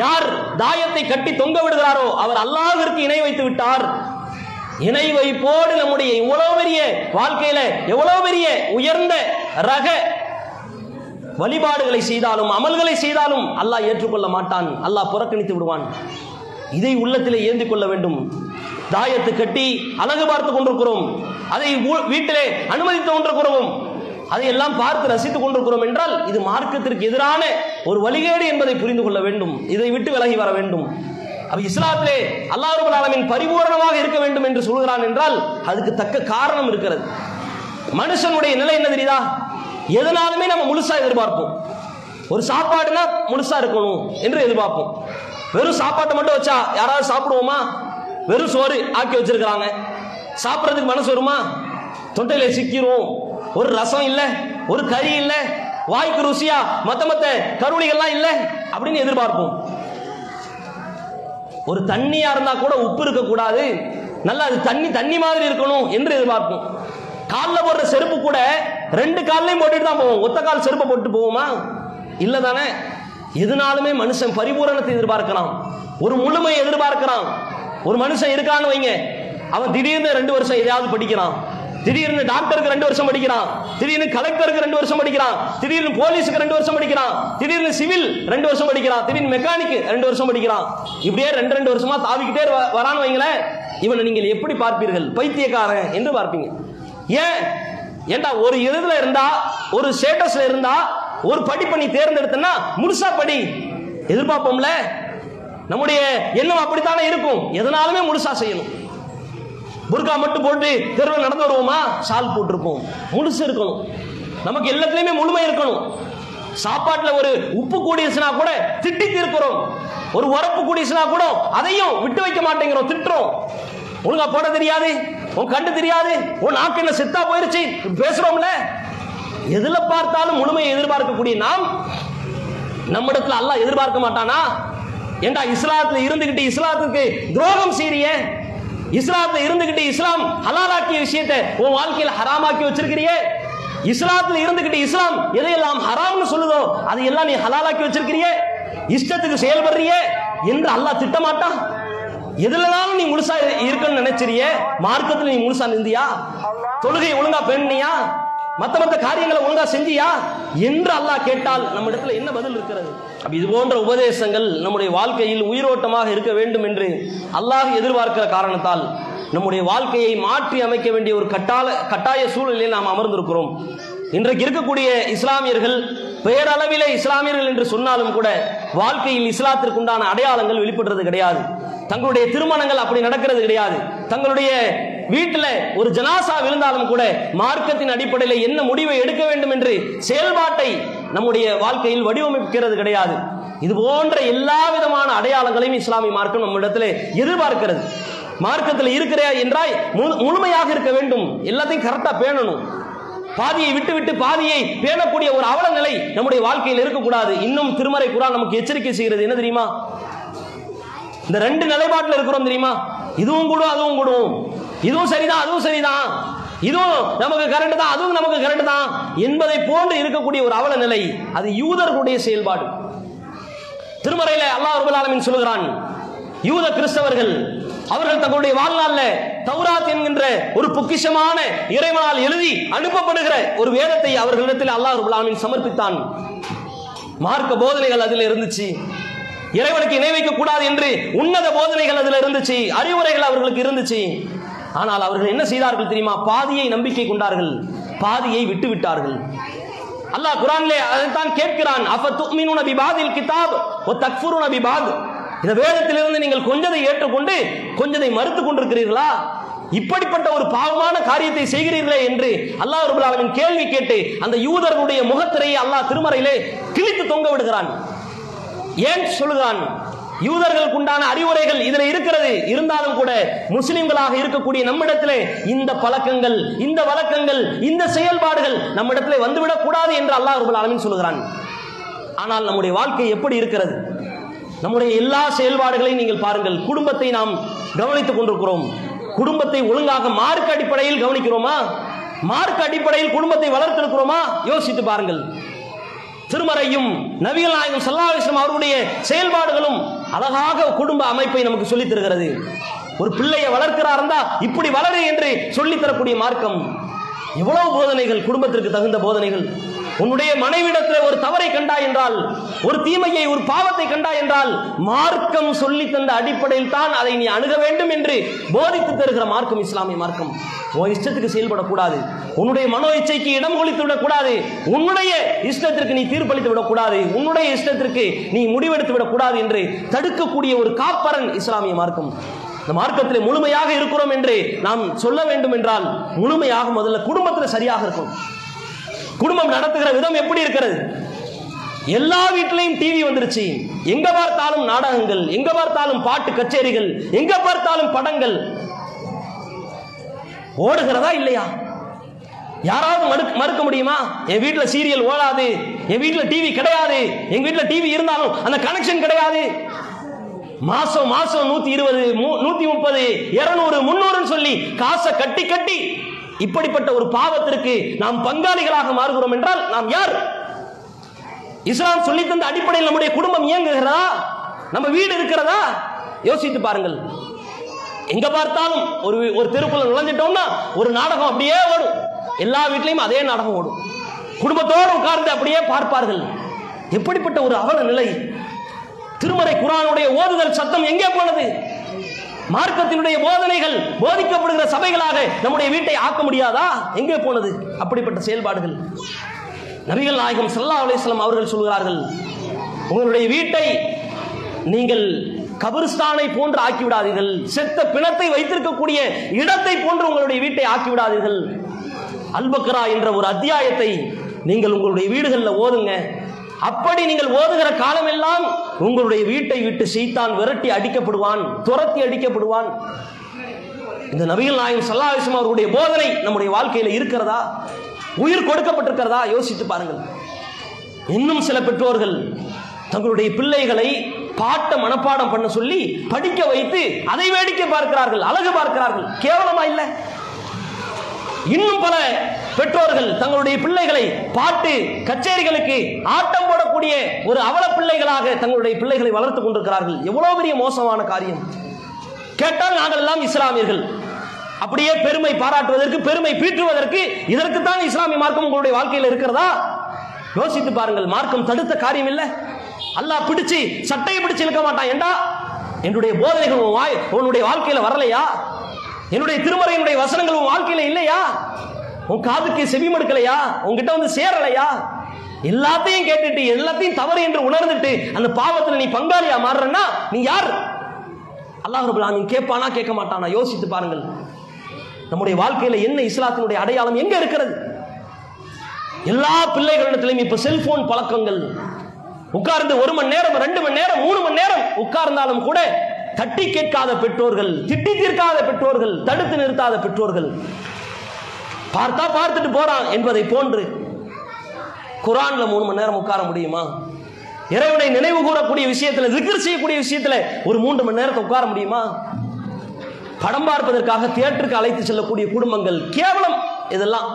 யார் தாயத்தை கட்டி தொங்க விடுகிறாரோ அவர் அல்லாவிற்கு இணை வைத்து விட்டார். இணை வைப்போடு நம்முடைய இவ்வளவு பெரிய வாழ்க்கையில எவ்வளவு பெரிய உயர்ந்த ரக வழிபாடுகளை செய்தாலும் அமல்களை செய்தாலும் அல்லாஹ் ஏற்றுக்கொள்ள மாட்டான். அல்லாஹ் புறக்கணித்து விடுவான். இதை உள்ளத்திலே ஏந்தி கொள்ள வேண்டும். தாயத்து கட்டி அழகு பார்த்து கொண்டிருக்கிறோம். அதை வீட்டிலே அனுமதித்து கொண்டிருக்கிறோம். அதையெல்லாம் பார்த்து ரசித்துக் கொண்டிருக்கிறோம் என்றால் இது மார்க்கத்திற்கு எதிரான ஒரு வழிகேடு என்பதை புரிந்து கொள்ள வேண்டும். இதை விட்டு விலகி வர வேண்டும். அப்ப இஸ்லாத்திலே அல்லாஹ் ரபுல் பரிபூரணமாக இருக்க வேண்டும் என்று சொல்கிறான் என்றால் அதுக்கு தக்க காரணம் இருக்கிறது. மனுஷனுடைய நிலை என்ன தெரியுதா? எதனாலுமே நம்ம முழுசா எதிர்பார்ப்போம். ஒரு சாப்பாடுனா முழுசா இருக்கணும் என்று எதிர்பார்ப்போம். வெறும் சாப்பாட்டை மட்டும் வச்சா யாராவது சாப்பிடுவோமா? வெறும் சோறு ஆக்கி வச்சிருக்கிறாங்க. சாப்பிட்றதுக்கு மனசு வருமா? தொண்டையில சிக்கிரும். ஒரு ரசம் இல்லை ஒரு கறி இல்லை வாய்க்கு ருசியா மத்த மத்த கருணிகள்லாம் இல்லை அப்படின்னு எதிர்பார்ப்போம். ஒரு தண்ணியா இருந்தா கூட உப்பு இருக்கக்கூடாது நல்லா அது தண்ணி தண்ணி மாதிரி இருக்கணும் என்று எதிர்பார்ப்போம். காலில் போடுற செருப்பு கூட ரெண்டு கால்லையும் போட்டுட்டு தான் போவோம். ஒத்த கால் செருப்பை போட்டு போவோமா? இல்லை தானே. எதுனாலுமே மனுஷன் பரிபூரணத்தை எதிர்பார்க்கிறான் ஒரு முழுமையை எதிர்பார்க்கிறான். ஒரு மனுஷன் இருக்கான்னு வைங்க. அவன் திடீர்னு ரெண்டு வருஷம் எதையாவது படிக்கிறான். திடீர்னு டாக்டருக்கு ரெண்டு வருஷம் படிக்கிறான். திடீர்னு கலெக்டருக்கு ரெண்டு வருஷம் படிக்கிறான். திடீர்னு போலீஸுக்கு ரெண்டு வருஷம் படிக்கிறான். திடீர்னு சிவில் ரெண்டு வருஷம் படிக்கிறான். திடீர்னு மெக்கானிக் ரெண்டு வருஷம் படிக்கிறான். இப்படியே ரெண்டு ரெண்டு வருஷமா தாவிக்கிட்டே வ- வரான்னு வைங்களேன். இவனை நீங்கள் எப்படி பார்ப்பீர்கள்? பைத்தியக்காரன் என்று பார்ப்பீங்க. ஏன்? ஏண்டா ஒரு இதுல இருந்தா ஒரு ஸ்டேட்டஸ்ல இருந்தா ஒரு படிப்பை நீ தேர்ந்தெடுத்தனா முழுசா படி. எதிர்பார்ப்போம்ல? நம்முடைய எண்ணம் அப்படித்தானே இருக்கும். எதனாலுமே முழுசா செய்யணும். புர்கா மட்டும் போட்டு தெருவில் நடந்து வருவோமா? ஷால் போட்டிருப்போம். முழுசு இருக்கணும். நமக்கு எல்லாத்துலயுமே முழுமை இருக்கணும். சாப்பாட்டுல ஒரு உப்பு கூடியச்சுனா கூட திட்டி தீர்க்கிறோம். ஒரு உரப்பு கூடியச்சுனா கூட அதையும் விட்டு வைக்க மாட்டேங்கிறோம். திட்டுறோம். ஒழுங்கா போட தெரியாது. உன் கண்டு தெரியாது. உன் நாக்கு என்ன செத்தா போயிருச்சு? பேசுறோம்ல? எதுல பார்த்தாலும் முழுமையை எதிர்பார்க்கக்கூடிய நாம் நம்மிடத்துல அல்லாஹ் எதிர்பார்க்க மாட்டானா? ஏண்டா இஸ்லாத்துல இருந்துகிட்டு இஸ்லாத்துக்கு துரோகம் செய்றியே இஸ்லாத்துல இருந்துகிட்டு இஸ்லாம் ஹலாலாக்கிய விஷயத்தை உன் வாழ்க்கையில ஹராமாக்கி வச்சிருக்கிறியே? இஸ்லாத்துல இருந்துகிட்டு இஸ்லாம் எதையெல்லாம் ஹராம்னு சொல்லுதோ அதையெல்லாம் நீ ஹலாலாக்கி வச்சிருக்கிறியே? இஷ்டத்துக்கு செயல்படுறியே? என்று அல்லாஹ் திட்டமாட்டான் எதுலனாலும் நீ முழுசா இருக்கன்னு நினைச்சிரியே மார்க்கத்துல நீ முழுசா நிந்தியா? தொழுகை ஒழுங்கா பெண்ணியா மத்த மத்த காரியங்களை ஒழுங்கா செஞ்சியா? என்று அல்லாஹ் கேட்டால் நம்ம இடத்துல என்ன பதில் இருக்கிறது? அப்ப இது போன்ற உபதேசங்கள் நம்முடைய வாழ்க்கையில் உயிரோட்டமாக இருக்க வேண்டும் என்று அல்லாஹ் எதிர்பார்க்கிற காரணத்தால் நம்முடைய வாழ்க்கையை மாற்றி அமைக்க வேண்டிய ஒரு கட்டால கட்டாய சூழலில் நாம் அமர்ந்திருக்கிறோம். இன்றைக்கு இருக்கக்கூடிய இஸ்லாமியர்கள் பெயரளவிலே இஸ்லாமியர்கள் என்று சொன்னாலும் கூட வாழ்க்கையில் இஸ்லாத்திற்குண்டான அடையாளங்கள் வெளிப்படுறது கிடையாது. தங்களுடைய திருமணங்கள் அப்படி நடக்கிறது கிடையாது. தங்களுடைய வீட்டில் ஒரு ஜனாசா விழுந்தாலும் கூட மார்க்கத்தின் அடிப்படையில் என்ன முடிவை எடுக்க வேண்டும் என்று செயல்பாட்டை நம்முடைய வாழ்க்கையில் வடிவமைக்கிறது கிடையாது. இது போன்ற எல்லா விதமான அடையாளங்களையும் இஸ்லாமிய மார்க்கம் நம்மிடத்தில் எதிர்பார்க்கிறது. மார்க்கத்தில் இருக்கிற என்றாய் முழு- முழுமையாக இருக்க வேண்டும். எல்லாத்தையும் கரெக்டா பேணணும். பாதியை விட்டு விட்டு பாதியை பேணக்கூடிய ஒரு அவல நிலை நம்முடைய வாழ்க்கையில் இருக்கக்கூடாது. இன்னும் திருமறை குரான் நமக்கு எச்சரிக்கை செய்கிறது. என்ன தெரியுமா? இந்த ரெண்டு நிலைப்பாட்டில் இருக்கிறோம் தெரியுமா? இதுவும் கூடும் அதுவும் கூடும். இதுவும் சரிதான் அதுவும் சரிதான். இதுவும் நமக்கு கரெக்ட் தான் அதுவும் நமக்கு கரெக்ட் தான் என்பதை போன்று இருக்கக்கூடிய ஒரு அவல நிலை. அது யூதர்களுடைய செயல்பாடு. திருமறையில அல்லாஹ் ரபுல் ஆலமின் சொல்கிறான் யூத கிறிஸ்தவர்கள் அவர்கள் தங்களுடைய வாழ்நாளில் தௌராத் என்கின்ற ஒரு பொக்கிஷமான இறைவனால் எழுதி அனுப்பப்படுகிற ஒரு வேதத்தை அவர்களிடத்தில் அல்லாஹ் ரபுல் ஆலமின் சமர்ப்பித்தான். மார்க்க போதனைகள் அதில் இருந்துச்சு. இறைவனுக்கு இணை வைக்க கூடாது என்று உன்னத போதனைகள் அதில் இருந்துச்சு. அறிவுரைகள் அவர்களுக்கு இருந்துச்சு. ஆனால் அவர்கள் என்ன செய்தார்கள் தெரியுமா? பாதியை நம்பிக்கை கொண்டார்கள். பாதியை விட்டு விட்டார்கள். அல்லாஹ் குரான்லே அதைத்தான் கேட்கிறான். அஃப துமினுன பிபாதில் கிதாப் ஒ தக்ஃபுருன பிபாத். இந்த வேதத்திலிருந்து நீங்கள் கொஞ்சதை ஏற்றுக்கொண்டு கொஞ்சதை மறுத்து கொண்டிருக்கிறீர்களா? இப்படிப்பட்ட ஒரு பாவமான காரியத்தை செய்கிறீர்களே என்று அல்லாஹ் ரபுல் கேள்வி கேட்டு அந்த யூதர்களுடைய முகத்திரையை அல்லாஹ் திருமறையிலே கிழித்து தொங்க விடுகிறான். ஏன் சொல்லுகிறான் யூதர்களுக்கு உண்டான அறிவுரைகள் இதுல இருக்கிறது. இருந்தாலும் கூட முஸ்லிம்களாக இருக்கக்கூடிய நம்மிடத்திலே இந்த பழக்கங்கள் இந்த வழக்கங்கள் இந்த செயல்பாடுகள் நம்மிடத்திலே வந்துவிடக் கூடாது என்று அல்லாஹ் ரபுல் ஆலமின் சொல்கிறான் ஆனால் நம்முடைய வாழ்க்கை எப்படி இருக்கிறது? நம்முடைய எல்லா செயல்பாடுகளையும் நீங்கள் பாருங்கள். குடும்பத்தை நாம் கவனித்துக் கொண்டிருக்கிறோம். குடும்பத்தை ஒழுங்காக மார்க் அடிப்படையில் கவனிக்கிறோமா? மார்க் அடிப்படையில் குடும்பத்தை வளர்த்திருக்கிறோமா? யோசித்து பாருங்கள். திருமறையும் நவீன நாயகம் சல்லாஹம் அவருடைய செயல்பாடுகளும் அழகாக குடும்ப அமைப்பை நமக்கு சொல்லித் தருகிறது. ஒரு பிள்ளையை வளர்க்கிறார் இருந்தா இப்படி வளரு என்று சொல்லித் தரக்கூடிய மார்க்கம். எவ்வளவு போதனைகள் குடும்பத்திற்கு தகுந்த போதனைகள். உன்னுடைய மனைவிடத்தில் ஒரு தவறை கண்டாய் என்றால் ஒரு தீமையை ஒரு பாவத்தை கண்டாய் என்றால் மார்க்கம் சொல்லி தந்த அடிப்படையில் தான் அதை நீ அணுக வேண்டும் என்று போதித்து தருகிற மார்க்கம் இஸ்லாமிய மார்க்கம். உன் இஷ்டத்துக்கு செயல்படக்கூடாது. உன்னுடைய மனோ இச்சைக்கு இடம் கொடுத்து விடக்கூடாது. உன்னுடைய இஷ்டத்திற்கு நீ தீர்ப்பளித்து விடக்கூடாது. உன்னுடைய இஷ்டத்திற்கு நீ முடிவெடுத்து விடக்கூடாது என்று தடுக்கக்கூடிய ஒரு காப்பரன் இஸ்லாமிய மார்க்கம். இந்த மார்க்கத்தில் முழுமையாக இருக்கிறோம் என்று நாம் சொல்ல வேண்டும் என்றால் முழுமையாக முதல்ல குடும்பத்தில் சரியாக இருக்கும் குடும்பம் நடத்துகிற விதம் எப்படி இருக்கிறது? எல்லா வீட்டிலையும் டிவி வந்துருச்சு. எங்க பார்த்தாலும் நாடகங்கள் எங்க பார்த்தாலும் பாட்டு கச்சேரிகள் எங்க பார்த்தாலும் படங்கள். ஓடுகிறதா இல்லையா? யாராவது மறுக்க மறுக்க முடியுமா? என் வீட்டில் சீரியல் ஓடாது என் வீட்டில் டிவி கிடையாது எங்க வீட்டில் டிவி இருந்தாலும் அந்த கனெக்ஷன் கிடையாது. மாசம் மாசம் நூத்தி இருபது நூத்தி முப்பது இருநூறு முன்னூறுன்னு சொல்லி காசை கட்டி கட்டி இப்படிப்பட்ட ஒரு பாவத்திற்கு நாம் பங்காளிகளாக மாறுகிறோம் என்றால் நாம் யார்? இஸ்லாம் சொல்லி தந்த அடிப்படையில் நம்முடைய குடும்பம் இயங்குகிறதா? நம்ம வீடு இருக்கிறதா? யோசித்து பாருங்கள். எங்க பார்த்தாலும் ஒரு ஒரு தெருக்குள்ள நுழைஞ்சிட்டோம்னா ஒரு நாடகம் அப்படியே ஓடும். எல்லா வீட்லயும் அதே நாடகம் ஓடும். குடும்பத்தோடு உட்கார்ந்து அப்படியே பார்ப்பார்கள். எப்படிப்பட்ட ஒரு அவல நிலை? திருமறை குரானுடைய ஓதுதல் சத்தம் எங்கே போனது? மார்க்கத்தினுடைய போதனைகள் போதிக்கப்படுகிற சபைகளாக நம்முடைய வீட்டை ஆக்க முடியாதா? எங்கே போனது? அப்படிப்பட்ட செயல்பாடுகள். நபிகள் நாயகம் சல்லா அலிஸ்லாம் அவர்கள் சொல்கிறார்கள் உங்களுடைய வீட்டை நீங்கள் கபிரிஸ்தானை போன்று ஆக்கிவிடாதீர்கள். செத்த பிணத்தை வைத்திருக்கக்கூடிய இடத்தை போன்று உங்களுடைய வீட்டை ஆக்கிவிடாதீர்கள். அல்பக்ரா என்ற ஒரு அத்தியாயத்தை நீங்கள் உங்களுடைய வீடுகளில் ஓதுங்க. அப்படி நீங்கள் ஓதுகிற காலமெல்லாம் உங்களுடைய வீட்டை விட்டு சீத்தான் விரட்டி அடிக்கப்படுவான் துரத்தி அடிக்கப்படுவான். இந்த நபிகள் நாயகம் சல்லாஹம் அவருடைய போதனை நம்முடைய வாழ்க்கையில் இருக்கிறதா? உயிர் கொடுக்கப்பட்டிருக்கிறதா? யோசித்து பாருங்கள். இன்னும் சில பெற்றோர்கள் தங்களுடைய பிள்ளைகளை பாட்ட மனப்பாடம் பண்ண சொல்லி படிக்க வைத்து அதை வேடிக்கை பார்க்கிறார்கள் அழகு பார்க்கிறார்கள். கேவலமா இல்லை? இன்னும் பல பெற்றோர்கள் தங்களுடைய பிள்ளைகளை பாட்டு கச்சேரிகளுக்கு ஆட்டம் போடக்கூடிய ஒரு அவல பிள்ளைகளாக தங்களுடைய பிள்ளைகளை வளர்த்துக் கொண்டிருக்கிறார்கள். எவ்வளவு பெரிய மோசமான காரியம். கேட்டால் நாங்கள் எல்லாம் இஸ்லாமியர்கள். அப்படியே பெருமை பாராட்டுவதற்கு பெருமை பீற்றுவதற்கு இதற்குத்தான் இஸ்லாமிய மார்க்கம் உங்களுடைய வாழ்க்கையில் இருக்கிறதா? யோசித்து பாருங்கள் மார்க்கம் தடுத்த காரியம் இல்லை. அல்லாஹ் பிடிச்சு சட்டையை பிடிச்சு இழுக்க மாட்டான். ஏண்டா? என்னுடைய போதனைகள் உன் வாய் உன்னுடைய வாழ்க்கையில் வரலையா? என்னுடைய திருமறையினுடைய வசனங்கள் உன் வாழ்க்கையில இல்லையா? உன் காதுக்கு செவிமடுக்கலையா உங்ககிட்ட வந்து சேரலையா? எல்லாத்தையும் கேட்டுட்டு எல்லாத்தையும் தவறு என்று உணர்ந்துட்டு அந்த பாவத்தில் நீ பங்காளியா மாறுறன்னா நீ யார்? அல்லாஹ் ரபுல் ஆலமீன் கேட்பானா கேட்க மாட்டானா? யோசித்து பாருங்கள். நம்முடைய வாழ்க்கையில என்ன இஸ்லாத்தினுடைய அடையாளம் எங்க இருக்கிறது? எல்லா பிள்ளைகளிடத்திலும் இப்ப செல்போன் பழக்கங்கள். உட்கார்ந்து ஒரு மணி நேரம் ரெண்டு மணி நேரம் மூணு மணி நேரம் உட்கார்ந்தாலும் கூட தட்டி கேட்காத பெற்றோர்கள் திட்டி தீர்க்காத பெற்றோர்கள் தடுத்து நிறுத்தாத பெற்றோர்கள். பார்த்தா பார்த்துட்டு போறான் என்பதை போன்று குரான்ல மூணு மணி நேரம் உட்கார முடியுமா? இறைவனை நினைவு கூறக்கூடிய விஷயத்துல திக்ர் செய்யக்கூடிய விஷயத்துல ஒரு மூன்று மணி நேரத்தை உட்கார முடியுமா? படம் பார்ப்பதற்காக தியேட்டருக்கு அழைத்து செல்லக்கூடிய குடும்பங்கள் கேவலம் இதெல்லாம்.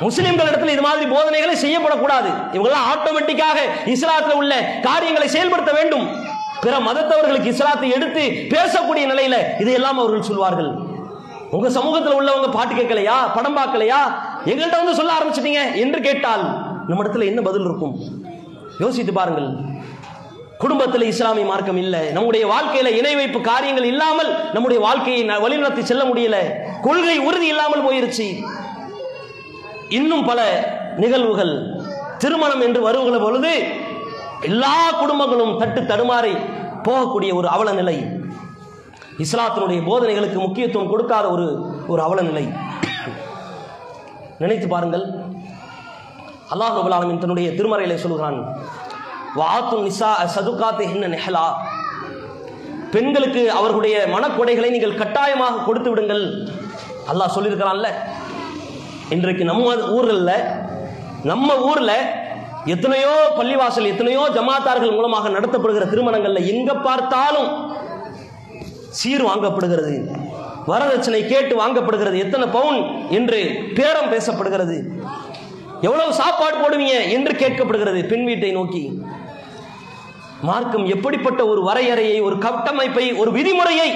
முஸ்லிம்கள் இடத்துல இது மாதிரி போதனைகளை செய்யப்படக்கூடாது. இவங்கெல்லாம் ஆட்டோமேட்டிக்காக இஸ்லாத்தில் உள்ள காரியங்களை செயல்படுத்த வேண்டும். பிற மதத்தவர்களுக்கு இஸ்லாத்தை எடுத்து பேசக்கூடிய நிலையில இதையெல்லாம் அவர்கள் சொல்வார்கள். உங்க சமூகத்தில் உள்ளவங்க பாட்டு கேட்கலையா? படம் பார்க்கலையா? எங்கள்கிட்ட வந்து சொல்ல ஆரம்பிச்சிட்டீங்க என்று கேட்டால் நம்ம இடத்துல என்ன பதில் இருக்கும்? யோசித்து பாருங்கள். குடும்பத்தில் இஸ்லாமிய மார்க்கம் இல்லை. நம்முடைய வாழ்க்கையில இணை வைப்பு காரியங்கள் இல்லாமல் நம்முடைய வாழ்க்கையை ந- வழிநடத்தி செல்ல முடியல. கொள்கை உறுதி இல்லாமல் போயிருச்சு. இன்னும் பல நிகழ்வுகள். திருமணம் என்று வருகிற பொழுது எல்லா குடும்பங்களும் தட்டு தடுமாறி போகக்கூடிய ஒரு அவல நிலை இஸ்லாத்தினுடைய போதனைகளுக்கு முக்கியத்துவம் கொடுக்காத ஒரு ஒரு அவல நிலை நினைத்து பாருங்கள். அல்லாஹ் ரபுல் ஆலமீன் தன்னுடைய திருமறையில சொல்கிறான் வாத்து நிசா சதுகாத்து என்ன நெஹலா. பெண்களுக்கு அவர்களுடைய மனக்கொடைகளை நீங்கள் கட்டாயமாக கொடுத்து விடுங்கள். அல்லாஹ் சொல்லியிருக்கிறான்ல இன்றைக்கு நம்ம ஊர்களில் நம்ம ஊரில் எத்தனையோ பள்ளிவாசல் எத்தனையோ ஜமாத்தார்கள் மூலமாக நடத்தப்படுகிற திருமணங்கள்ல எங்க பார்த்தாலும் சீர் வாங்கப்படுகிறது. வரதட்சணை கேட்டு வாங்கப்படுகிறது. எத்தனை பவுன் என்று பேரம் பேசப்படுகிறது. எவ்வளவு சாப்பாடு போடுவீங்க என்று கேட்கப்படுகிறது பெண் வீட்டை நோக்கி. மார்க்கம் எப்படிப்பட்ட ஒரு வரையறையை ஒரு கட்டமைப்பை ஒரு விதிமுறையை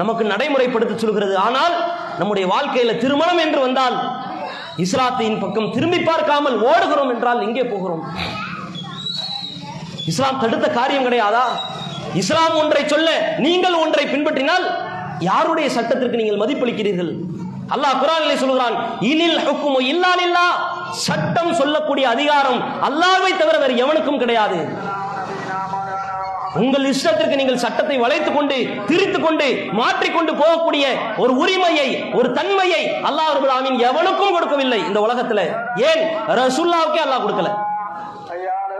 நமக்கு நடைமுறைப்படுத்த சொல்கிறது. ஆனால் நம்முடைய வாழ்க்கையில திருமணம் என்று வந்தால் இஸ்லாத்தின் பக்கம் திரும்பி பார்க்காமல் ஓடுகிறோம் என்றால் எங்கே போகிறோம்? இஸ்லாம் தடுத்த காரியம் கிடையாதா? இஸ்லாம் ஒன்றை சொல்ல நீங்கள் ஒன்றை பின்பற்றினால் யாருடைய சட்டத்திற்கு நீங்கள் மதிப்பளிக்கிறீர்கள்? அல்லாஹ் குரானிலே சொல்கிறான் இனில் ஹுக்குமு இல்லால் இல்லா சட்டம் சொல்லக்கூடிய அதிகாரம் அல்லாவை தவிர வேறு எவனுக்கும் கிடையாது. உங்கள் இஷ்டத்திற்கு நீங்கள் சட்டத்தை வளைத்துக் கொண்டு திரித்துக் கொண்டு மாற்றிக்கொண்டு போகக்கூடிய ஒரு உரிமையை ஒரு தன்மையை அல்லாஹ் ரபுல் ஆமீன் எவனுக்கும் கொடுக்கவில்லை இந்த உலகத்துல. ஏன்? ரசுல்லாவுக்கே அல்லாஹ் கொடுக்கல.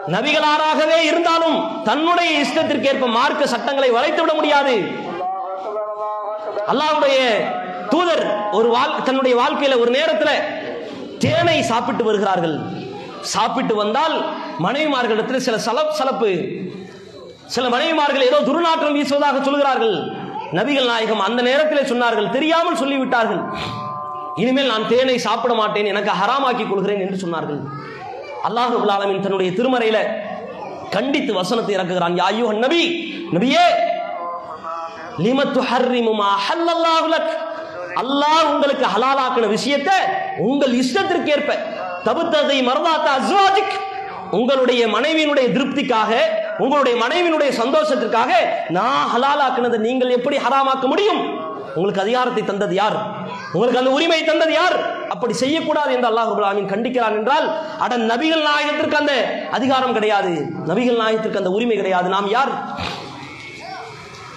நபிகளாராகவே இருந்தாலும் தன்னுடைய இஷ்டத்திற்கு ஏற்ப மார்க்க சட்டங்களை வளைத்து விட முடியாது. அல்லாவுடைய தூதர் ஒரு வாழ் தன்னுடைய வாழ்க்கையில ஒரு நேரத்துல தேனை சாப்பிட்டு வருகிறார்கள். சாப்பிட்டு வந்தால் மனைவிமார்களிடத்தில் சில சலப் சலப்பு. சில மனைவிமார்கள் ஏதோ துர்நாற்றம் வீசுவதாக சொல்கிறார்கள் நபிகள் நாயகம் அந்த நேரத்திலே சொன்னார்கள் தெரியாமல் சொல்லிவிட்டார்கள். இனிமேல் நான் தேனை சாப்பிட மாட்டேன் எனக்கு ஹராமாக்கி கொள்கிறேன் என்று சொன்னார்கள். அல்லாஹ் ஆலமின் தன்னுடைய திருமறையில கண்டித்து வசனத்தை இறக்குகிறான். யாயோ நபி நபியே லிமத்து ஹர்ரிமுமா ஹல்லல்லாஹுலக் அல்லாஹ் உங்களுக்கு ஹலாலாக்கின விஷயத்தை உங்கள் இஷ்டத்திற்கு ஏற்ப தபுத்ததை மரதாத்த அஸ்வாஜிக். உங்களுடைய மனைவியினுடைய திருப்திக்காக உங்களுடைய மனைவியினுடைய சந்தோஷத்திற்காக நான் ஹலாலாக்குனதை நீங்கள் எப்படி ஹராமாக்க முடியும்? உங்களுக்கு அதிகாரத்தை தந்தது யார்? உங்களுக்கு அந்த உரிமை தந்தது யார்? அப்படி செய்யக்கூடாது என்று அல்லாஹ் ரபுல் கண்டிக்கிறான் என்றால் அட நபிகள் நாயகத்திற்கு அந்த அதிகாரம் கிடையாது. நபிகள் நாயகத்திற்கு அந்த உரிமை கிடையாது. நாம் யார்?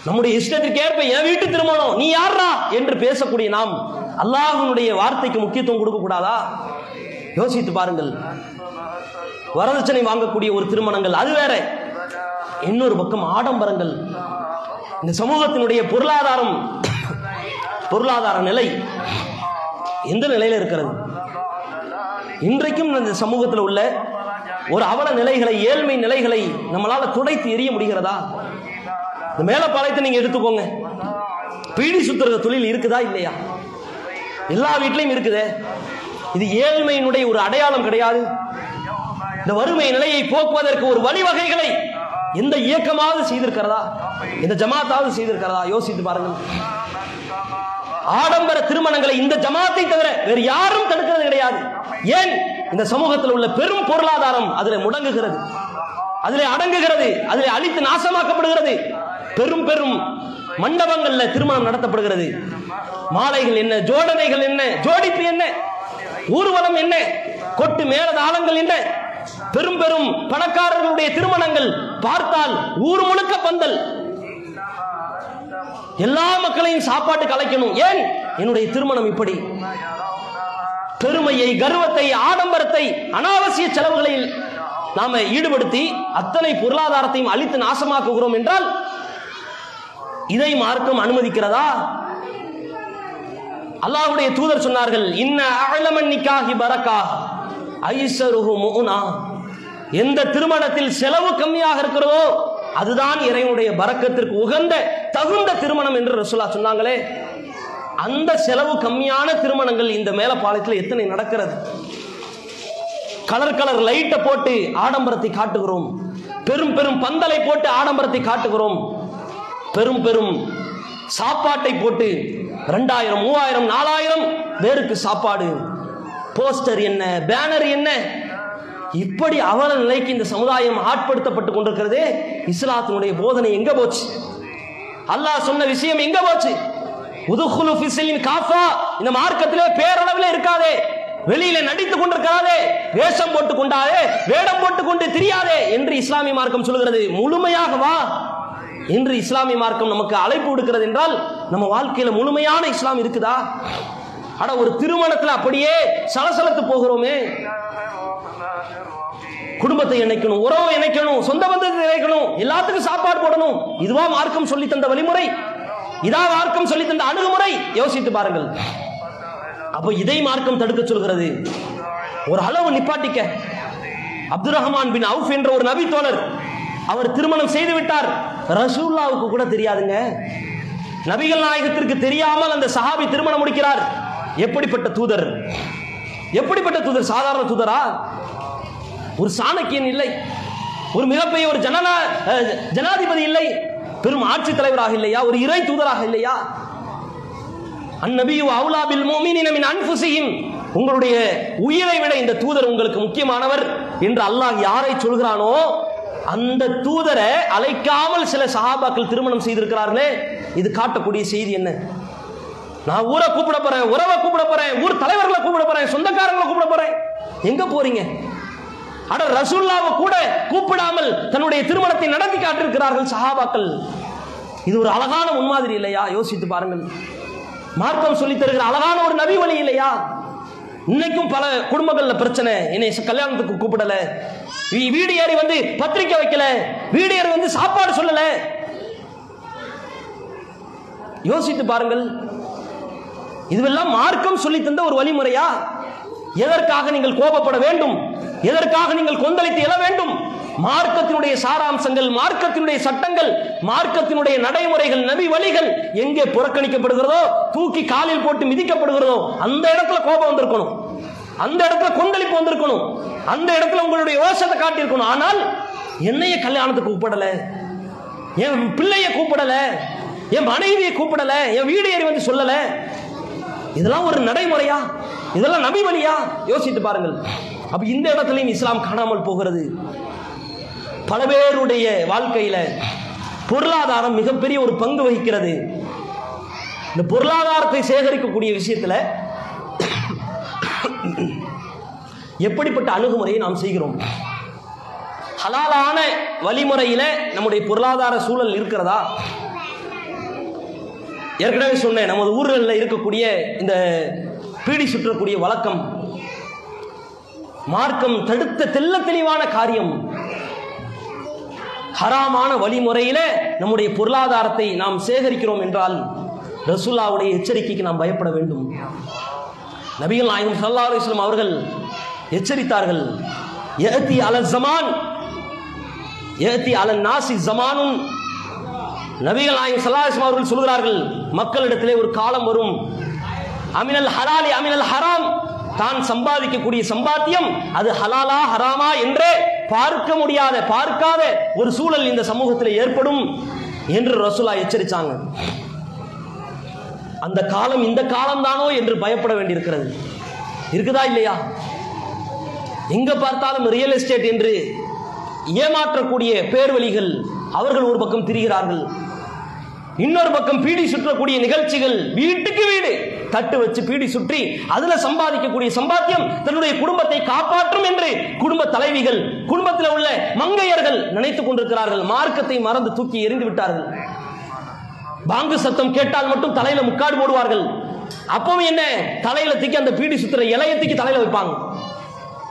நம்முடைய இஷ்டத்திற்கு ஏற்ப என் வீட்டு திருமணம் நீ யாரா என்று பேசக்கூடிய நாம் அல்லாஹனுடைய வார்த்தைக்கு முக்கியத்துவம் கொடுக்க கூடாதா? யோசித்து பாருங்கள். வரதட்சணை வாங்கக்கூடிய ஒரு திருமணங்கள் அது வேற. இன்னொரு பக்கம் ஆடம்பரங்கள். இந்த சமூகத்தினுடைய பொருளாதாரம் பொருளாதார நிலை எந்த நிலையில இருக்கிறது? இன்றைக்கும் இந்த சமூகத்தில் உள்ள ஒரு அவல நிலைகளை ஏழ்மை நிலைகளை நம்மளால துடைத்து எரிய முடிகிறதா? இந்த மேலப்பாளையத்தை நீங்க எடுத்துக்கோங்க. பீடி சுத்துற தொழில் இருக்குதா இல்லையா? எல்லா வீட்லையும் இருக்குதே. இது ஏழ்மையினுடைய ஒரு அடையாளம் கிடையாது. இந்த வறுமை நிலையை போக்குவதற்கு ஒரு வழிவகைகளை இந்த இயக்கமாவது செய்திருக்கிறதா? இந்த ஜமாத்தாவது செய்திருக்கிறதா? யோசித்து பாருங்கள். ஆடம்பர திருமணங்களை இந்த ஜமாத்தை தவிர வேறு யாரும் தடுக்கிறது கிடையாது. ஏன்? இந்த சமூகத்தில் உள்ள பெரும் பொருளாதாரம் அதில் முடங்குகிறது. அதில் அடங்குகிறது. அதில் அழித்து நாசமாக்கப்படுகிறது. பெரும் பெரும் மண்டபங்கள்ல திருமணம் நடத்தப்படுகிறது. மாலைகள் என்ன? ஜோடனைகள் என்ன? ஜோடிப்பு என்ன? ஊர்வலம் என்ன? கொட்டு மேலதாளங்கள் என்ன? பெரும் பெரும் பணக்காரர்களுடைய திருமணங்கள் பார்த்தால் ஊர் முழுக்க பந்தல். எல்லா மக்களையும் சாப்பாட்டு கலைக்கணும் ஏன்? என்னுடைய திருமணம் இப்படி. பெருமையை கர்வத்தை ஆடம்பரத்தை அனாவசிய செலவுகளில் நாம ஈடுபடுத்தி அத்தனை பொருளாதாரத்தையும் அழித்து நாசமாக்குகிறோம் என்றால் இதை மார்க்கம் அனுமதிக்கிறதா? அல்லாஹுடைய தூதர் சொன்னார்கள் இன்ன அழமன் நிக்காகி பரக்காக ஐசருஹு எந்த திருமணத்தில் செலவு கம்மியாக இருக்கிறதோ அதுதான் இறைவனுடைய பரக்கத்திற்கு உகந்த தகுந்த திருமணம் என்று ரசுல்லா சொன்னாங்களே. அந்த செலவு கம்மியான திருமணங்கள் இந்த மேலப்பாளையத்தில் எத்தனை நடக்கிறது? கலர் கலர் லைட்டை போட்டு ஆடம்பரத்தை காட்டுகிறோம். பெரும் பெரும் பந்தலை போட்டு ஆடம்பரத்தை காட்டுகிறோம். பெரும் பெரும் சாப்பாட்டை போட்டு ரெண்டாயிரம் மூவாயிரம் நாலாயிரம் பேருக்கு சாப்பாடு. போஸ்டர் என்ன பேனர் என்ன? இப்படி அவல நிலைக்கு இந்த சமுதாயம் ஆட்படுத்தப்பட்டு கொண்டிருக்கிறது இஸ்லாத்தினுடைய போதனை எங்க போச்சு? அல்லாஹ் சொன்ன விஷயம் எங்க போச்சு? உதுகுலு ஃபிசிலின் காஃபா இந்த மார்க்கத்திலே பேரளவில் இருக்காதே வெளியில நடித்து கொண்டிருக்காதே வேஷம் போட்டு கொண்டாதே வேடம் போட்டு கொண்டு தெரியாதே என்று இஸ்லாமிய மார்க்கம் சொல்கிறது முழுமையாக வா என்று இஸ்லாமிய மார்க்கம் நமக்கு அழைப்பு விடுக்கிறது என்றால் நம்ம வாழ்க்கையில முழுமையான இஸ்லாம் இருக்குதா? ஆனா ஒரு திருமணத்துல அப்படியே சலசலத்து போகிறோமே. குடும்பத்தை இணைக்கணும் உறவை இணைக்கணும் சொந்த பந்தத்தை இணைக்கணும் எல்லாத்துக்கும் சாப்பாடு போடணும். இதுவா மார்க்கம் சொல்லி தந்த வழிமுறை. இதா மார்க்கம் சொல்லி தந்த அணுகுமுறை. யோசித்து பாருங்கள். அப்போ இதை மார்க்கம் தடுக்க சொல்கிறது. ஒரு அளவு நிப்பாட்டிக்க. அப்துல் ரஹ்மான் பின் அவுஃப் என்ற ஒரு நபி தோழர் அவர் திருமணம் செய்து விட்டார். ரசூல்லாவுக்கு கூட தெரியாதுங்க. நபிகள் நாயகத்திற்கு தெரியாமல் அந்த சஹாபி திருமணம் முடிக்கிறார். எப்படிப்பட்ட தூதர்? எப்படிப்பட்ட தூதர்? சாதாரண தூதரா? ஒரு சாணக்கியன் இல்லை. ஒரு மிகப்பெரிய ஒரு ஜனநா ஜனாதிபதி இல்லை. பெரும் ஆட்சி தலைவராக இல்லையா? ஒரு இறை தூதராக இல்லையா? அந்நபியு அவுலாபில் மோமினின மின் உங்களுடைய உயிரை விட இந்த தூதர் உங்களுக்கு முக்கியமானவர் என்று அல்லாஹ் யாரை சொல்கிறானோ அந்த தூதரை அழைக்காமல் சில சஹாபாக்கள் திருமணம் செய்திருக்கிறார்களே. இது காட்டக்கூடிய செய்தி என்ன? நான் ஊரை கூப்பிட போறேன் உறவை கூப்பிட போறேன் ஊர் தலைவர்களை கூப்பிட போறேன் சொந்தக்காரங்களை கூப்பிட போறேன். எங்க போறீங்க? அட ரசூல்லாவை கூட கூப்பிடாமல் தன்னுடைய திருமணத்தை நடத்தி காட்டிருக்கிறார்கள் சஹாபாக்கள். இது ஒரு அழகான முன்மாதிரி இல்லையா? யோசித்து பாருங்கள். மார்க்கம் சொல்லித் தருகிற அழகான ஒரு நபி வழி இல்லையா? இன்னைக்கும் பல குடும்பங்கள்ல பிரச்சனை. என்னை கல்யாணத்துக்கு கூப்பிடல. வீ- வீடு ஏறி வந்து பத்திரிக்கை வைக்கல. வீடு ஏறி வந்து சாப்பாடு சொல்லல. யோசித்து பாருங்கள். இதுவெல்லாம் மார்க்கம் சொல்லி தந்த ஒரு வழிமுறையா? எதற்காக நீங்கள் கோபப்பட வேண்டும்? எதற்காக நீங்கள் கொந்தளித்து எழ வேண்டும்? மார்க்கத்தினுடைய சாராம்சங்கள் மார்க்கத்தினுடைய சட்டங்கள் மார்க்கத்தினுடைய நடைமுறைகள் நபி வழிகள் எங்கே புறக்கணிக்கப்படுகிறதோ தூக்கி காலில் போட்டு மிதிக்கப்படுகிறதோ அந்த இடத்துல கோபம் வந்திருக்கணும். அந்த இடத்துல கொந்தளிப்பு வந்திருக்கணும். அந்த இடத்துல உங்களுடைய யோசனை காட்டியிருக்கணும். ஆனால் என்னைய கல்யாணத்துக்கு கூப்பிடல. என் பிள்ளைய கூப்பிடல. என் மனைவியை கூப்பிடல. என் வீடு ஏறி வந்து சொல்லல. இதெல்லாம் ஒரு நடைமுறையா? இதெல்லாம் நபி வழியா யோசித்து பாருங்கள். அப்ப இந்த இடத்துலையும் இஸ்லாம் காணாமல் போகிறது. பல பேருடைய வாழ்க்கையில பொருளாதாரம் மிகப்பெரிய ஒரு பங்கு வகிக்கிறது. இந்த பொருளாதாரத்தை சேகரிக்கக்கூடிய விஷயத்துல எப்படிப்பட்ட அணுகுமுறையை நாம் செய்கிறோம்? ஹலாலான வழிமுறையில் நம்முடைய பொருளாதார சூழல் இருக்கிறதா? ஏற்கனவே சொன்னேன் நமது ஊர்களில் இருக்கக்கூடிய இந்த பீடி சுற்றக்கூடிய வழக்கம் மார்க்கம் தடுத்த தெல்ல தெளிவான காரியம். ஹராமான வழிமுறையில நம்முடைய பொருளாதாரத்தை நாம் சேகரிக்கிறோம் என்றால் ரசுல்லாவுடைய எச்சரிக்கைக்கு நாம் பயப்பட வேண்டும். நபிகள் நாயகம் சல்லா அலுவலம் அவர்கள் எச்சரித்தார்கள் எகத்தி அலன் ஜமான் எகத்தி அலன் நாசி ஜமானும் நபிகள் நாயகம் ஸல்லல்லாஹு அவர்கள் சொல்கிறார்கள் மக்களிடத்திலே ஒரு காலம் வரும். அமினல் ஹலாலி அமினல் ஹராம். தான் சம்பாதிக்கக்கூடிய சம்பாத்தியம் அது ஹலாலா ஹராமா என்றே பார்க்க முடியாத பார்க்காத ஒரு சூழல் இந்த சமூகத்தில் ஏற்படும் என்று ரசூலா எச்சரித்தாங்க அந்த காலம் இந்த காலம் தானோ என்று பயப்பட வேண்டியிருக்கிறது. இருக்குதா இல்லையா? எங்க பார்த்தாலும் ரியல் எஸ்டேட் என்று ஏமாற்றக்கூடிய பேர்வழிகள் அவர்கள் ஒரு பக்கம் திரிகிறார்கள். இன்னொரு பக்கம் பீடி சுற்றக்கூடிய நிகழ்ச்சிகள் வீட்டுக்கு வீடு. தட்டு வச்சு பீடி சுற்றி அதுல சம்பாதிக்கக்கூடிய சம்பாத்தியம் தன்னுடைய குடும்பத்தை காப்பாற்றும் என்று குடும்ப தலைவிகள் குடும்பத்தில் உள்ள மங்கையர்கள் நினைத்துக் கொண்டிருக்கிறார்கள். மார்க்கத்தை மறந்து தூக்கி எறிந்து விட்டார்கள். பாங்கு சத்தம் கேட்டால் மட்டும் தலையில முக்காடு போடுவார்கள். அப்பவும் என்ன? தலையில தூக்கி அந்த பீடி சுத்துற இலைய தூக்கி தலையில வைப்பாங்க.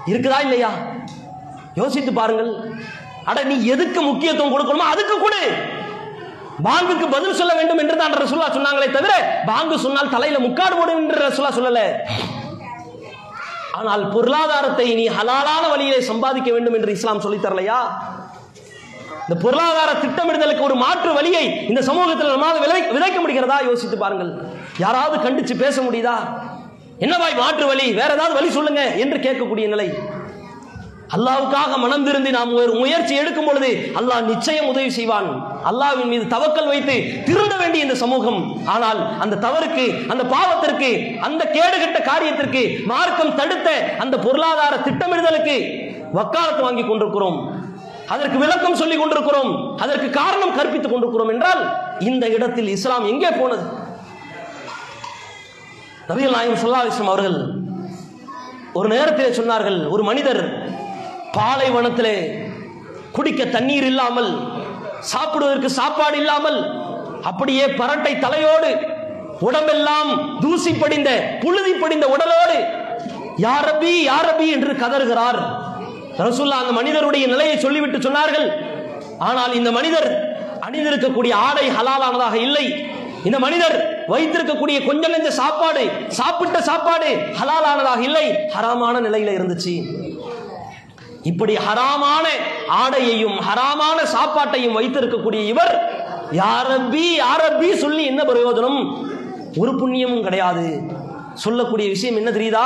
இருக்குதா இல்லையா? யோசித்து பாருங்கள். அட நீ எதுக்கு முக்கியத்துவம் கொடுக்கணுமோ அதுக்கு கொடு. பாங்குக்கு பதில் சொல்ல வேண்டும் என்று தான் ரசுல்லா சொன்னாங்களே தவிர பாங்கு சொன்னால் தலையில முக்காடு போடும் என்று ரசுல்லா சொல்லல. ஆனால் பொருளாதாரத்தை நீ ஹலாலான வழியிலே சம்பாதிக்க வேண்டும் என்று இஸ்லாம் சொல்லித் தரலையா? இந்த பொருளாதார திட்டமிடுதலுக்கு ஒரு மாற்று வழியை இந்த சமூகத்தில் நம்மால் விளை விதைக்க முடிகிறதா? யோசித்து பாருங்கள். யாராவது கண்டிச்சு பேச முடியுதா? என்னவாய் மாற்று வழி? வேற ஏதாவது வழி சொல்லுங்க என்று கேட்கக்கூடிய நிலை. அல்லாவுக்காக மனம் திருந்தி நாம் ஒரு முயற்சி எடுக்கும் பொழுது அல்லாஹ் நிச்சயம் உதவி செய்வான். அல்லாஹ்வின் மீது தவக்கல் வைத்து திருந்த வேண்டிய இந்த சமூகம். ஆனால் அந்த தவறுக்கு அந்த பாவத்திற்கு அந்த கேடுகட்ட காரியத்திற்கு மார்க்கம் தடுத்த அந்த பொருளாதார திட்டமிடுதலுக்கு வக்காலத்து வாங்கி கொண்டிருக்கிறோம். அதற்கு விளக்கம் சொல்லிக் கொண்டிருக்கிறோம். அதற்கு காரணம் கற்பித்துக் கொண்டிருக்கிறோம் என்றால் இந்த இடத்தில் இஸ்லாம் எங்கே போனது? நபிகள் நாயகம் ஸல்லல்லாஹு அவர்கள் ஒரு நேரத்திலே சொன்னார்கள் ஒரு மனிதர் பாலைவனத்திலே குடிக்க தண்ணீர் இல்லாமல் சாப்பிடுவதற்கு சாப்பாடு இல்லாமல் அப்படியே பரட்டை தலையோடு உடம்பெல்லாம் தூசி படிந்த புழுதி படிந்த உடலோடு யாரபி யாரபி என்று கதறுகிறார். ரசுல்லா அந்த மனிதருடைய நிலையை சொல்லிவிட்டு சொன்னார்கள். ஆனால் இந்த மனிதர் அணிந்திருக்கக்கூடிய ஆடை ஹலாலானதாக இல்லை. இந்த மனிதர் வைத்திருக்கக்கூடிய கொஞ்சம் நெஞ்ச சாப்பாடு சாப்பிட்ட சாப்பாடு ஹலாலானதாக இல்லை. ஹராமான நிலையில இருந்துச்சு. இப்படி ஹராமான ஆடையையும் ஹராமான சாப்பாட்டையும் வைத்திருக்கக்கூடிய இவர் யாரபி யாரபி சொல்லி என்ன பிரயோஜனம்? ஒரு புண்ணியமும் கிடையாது. சொல்லக்கூடிய விஷயம் என்ன தெரியுதா?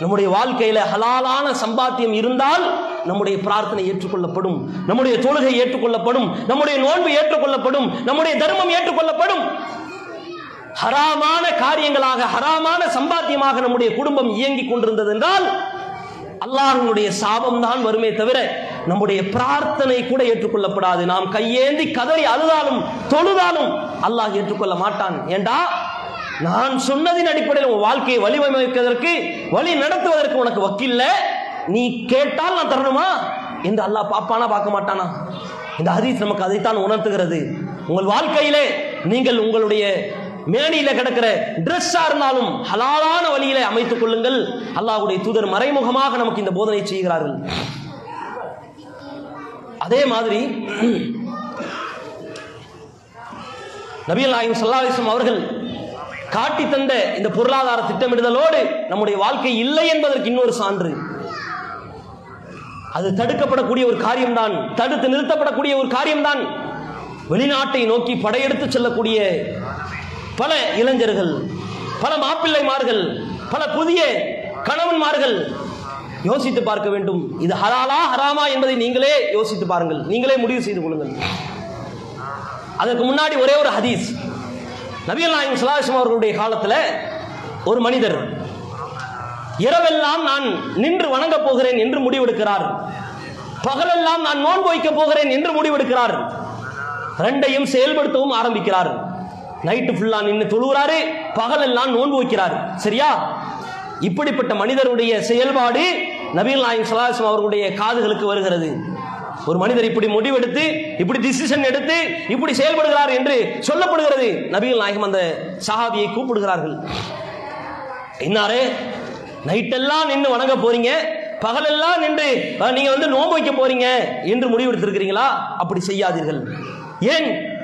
நம்முடைய வாழ்க்கையில ஹலாலான சம்பாத்தியம் இருந்தால் நம்முடைய பிரார்த்தனை ஏற்றுக்கொள்ளப்படும். நம்முடைய தொழுகை ஏற்றுக்கொள்ளப்படும். நம்முடைய நோன்பு ஏற்றுக்கொள்ளப்படும். நம்முடைய தர்மம் ஏற்றுக்கொள்ளப்படும். ஹராமான காரியங்களாக ஹராமான சம்பாத்தியமாக நம்முடைய குடும்பம் இயங்கிக் கொண்டிருந்தது என்றால் அல்லாஹனுடைய சாபம் தான் வருமே தவிர நம்முடைய பிரார்த்தனை கூட ஏற்றுக்கொள்ளப்படாது. நாம் கையேந்தி கதறி அழுதாலும் தொழுதாலும் அல்லாஹ் ஏற்றுக்கொள்ள மாட்டான். ஏண்டா? நான் சொன்னதின் அடிப்படையில் உன் வாழ்க்கையை வழிவமைப்பதற்கு வழி நடத்துவதற்கு உனக்கு வக்கில்ல? நீ கேட்டால் நான் தரணுமா? என்று அல்லாஹ் பாப்பானா பார்க்க மாட்டானா? இந்த ஹதீஸ் நமக்கு அதைத்தான் உணர்த்துகிறது. உங்கள் வாழ்க்கையிலே நீங்கள் உங்களுடைய மேனியில கிடக்கிற ட்ரெஸ்ஸா இருந்தாலும் ஹலாலான வழியிலே அமைத்துக் கொள்ளுங்கள். அல்லாஹுடைய தூதர் மறைமுகமாக நமக்கு இந்த போதனை செய்கிறார்கள். அதே மாதிரி நபியல் நாயகம் ஸல்லல்லாஹு அவர்கள் காட்டி தந்த இந்த பொருளாதார திட்டமிடுதலோடு நம்முடைய வாழ்க்கை இல்லை என்பதற்கு இன்னொரு சான்று. அது தடுக்கப்படக்கூடிய ஒரு காரியம்தான் தடுத்து நிறுத்தப்படக்கூடிய ஒரு காரியம்தான். வெளிநாட்டை நோக்கி படையெடுத்து செல்லக்கூடிய பல இளைஞர்கள் பல மாப்பிள்ளைமார்கள் பல புதிய கணவன்மார்கள் யோசித்து பார்க்க வேண்டும். இது ஹலாலா ஹராமா என்பதை நீங்களே யோசித்து பாருங்கள். நீங்களே முடிவு செய்து கொள்ளுங்கள். அதற்கு முன்னாடி ஒரே ஒரு ஹதீஸ். நபியல் நாயகம் சலாஹம் அவர்களுடைய காலத்தில் ஒரு மனிதர் இரவெல்லாம் நான் நின்று வணங்கப் போகிறேன் என்று முடிவெடுக்கிறார். பகலெல்லாம் நான் நோன்பு வைக்கப் போகிறேன் என்று முடிவெடுக்கிறார். ரெண்டையும் செயல்படுத்தவும் ஆரம்பிக்கிறார். நைட்டு ஃபுல்லா நின்று தொழுகிறாரு பகலெல்லாம் நோன்பு வைக்கிறார். சரியா? இப்படிப்பட்ட மனிதருடைய செயல்பாடு நபீல் நாயம் சலாஹம் அவர்களுடைய காதுகளுக்கு வருகிறது. ஒரு மனிதர் இப்படி முடிவெடுத்து இப்படி டிசிஷன் எடுத்து இப்படி செயல்படுகிறார் என்று சொல்லப்படுகிறது. நபிகள் நாயகம் அந்த சஹாபியை கூப்பிடுகிறார்கள். இன்னாரே நைட்டெல்லாம் நின்று வணங்க போறீங்க பகலெல்லாம் நின்று நீங்க வந்து நோன்பு வைக்க போறீங்க என்று முடிவெடுத்திருக்கிறீங்களா? அப்படி செய்யாதீர்கள். ஏன்?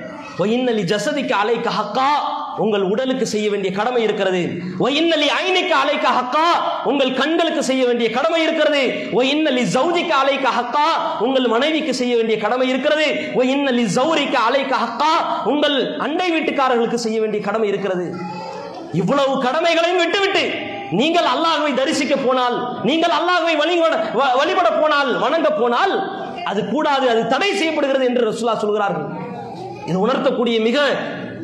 ஒயின்னலி ஜசதிக்கு அலைக்க ஹக்கா? உங்கள் உடலுக்கு செய்ய வேண்டிய கடமை இருக்கிறது. ஒயின்னலி ஐனிக்கு அலைக்க ஹக்கா? உங்கள் கண்களுக்கு செய்ய வேண்டிய கடமை இருக்கிறது. ஒயின்னலி ஜவுதிக்கு அலைக்க ஹக்கா? உங்கள் மனைவிக்கு செய்ய வேண்டிய கடமை இருக்கிறது. ஒயின்னலி ஜௌரிக்கு அலைக்க ஹக்கா? உங்கள் அண்டை வீட்டுக்காரர்களுக்கு செய்ய வேண்டிய கடமை இருக்கிறது. இவ்வளவு கடமைகளையும் விட்டுவிட்டு நீங்கள் அல்லாஹ்வை தரிசிக்க போனால் நீங்கள் அல்லாஹ்வை வழிபட வ- வழிபட போனால் வணங்க போனால் அது கூடாது அது தடை செய்யப்படுகிறது என்று ரசுல்லா சொல்கிறார்கள். இது உணர்த்தக்கூடிய மிக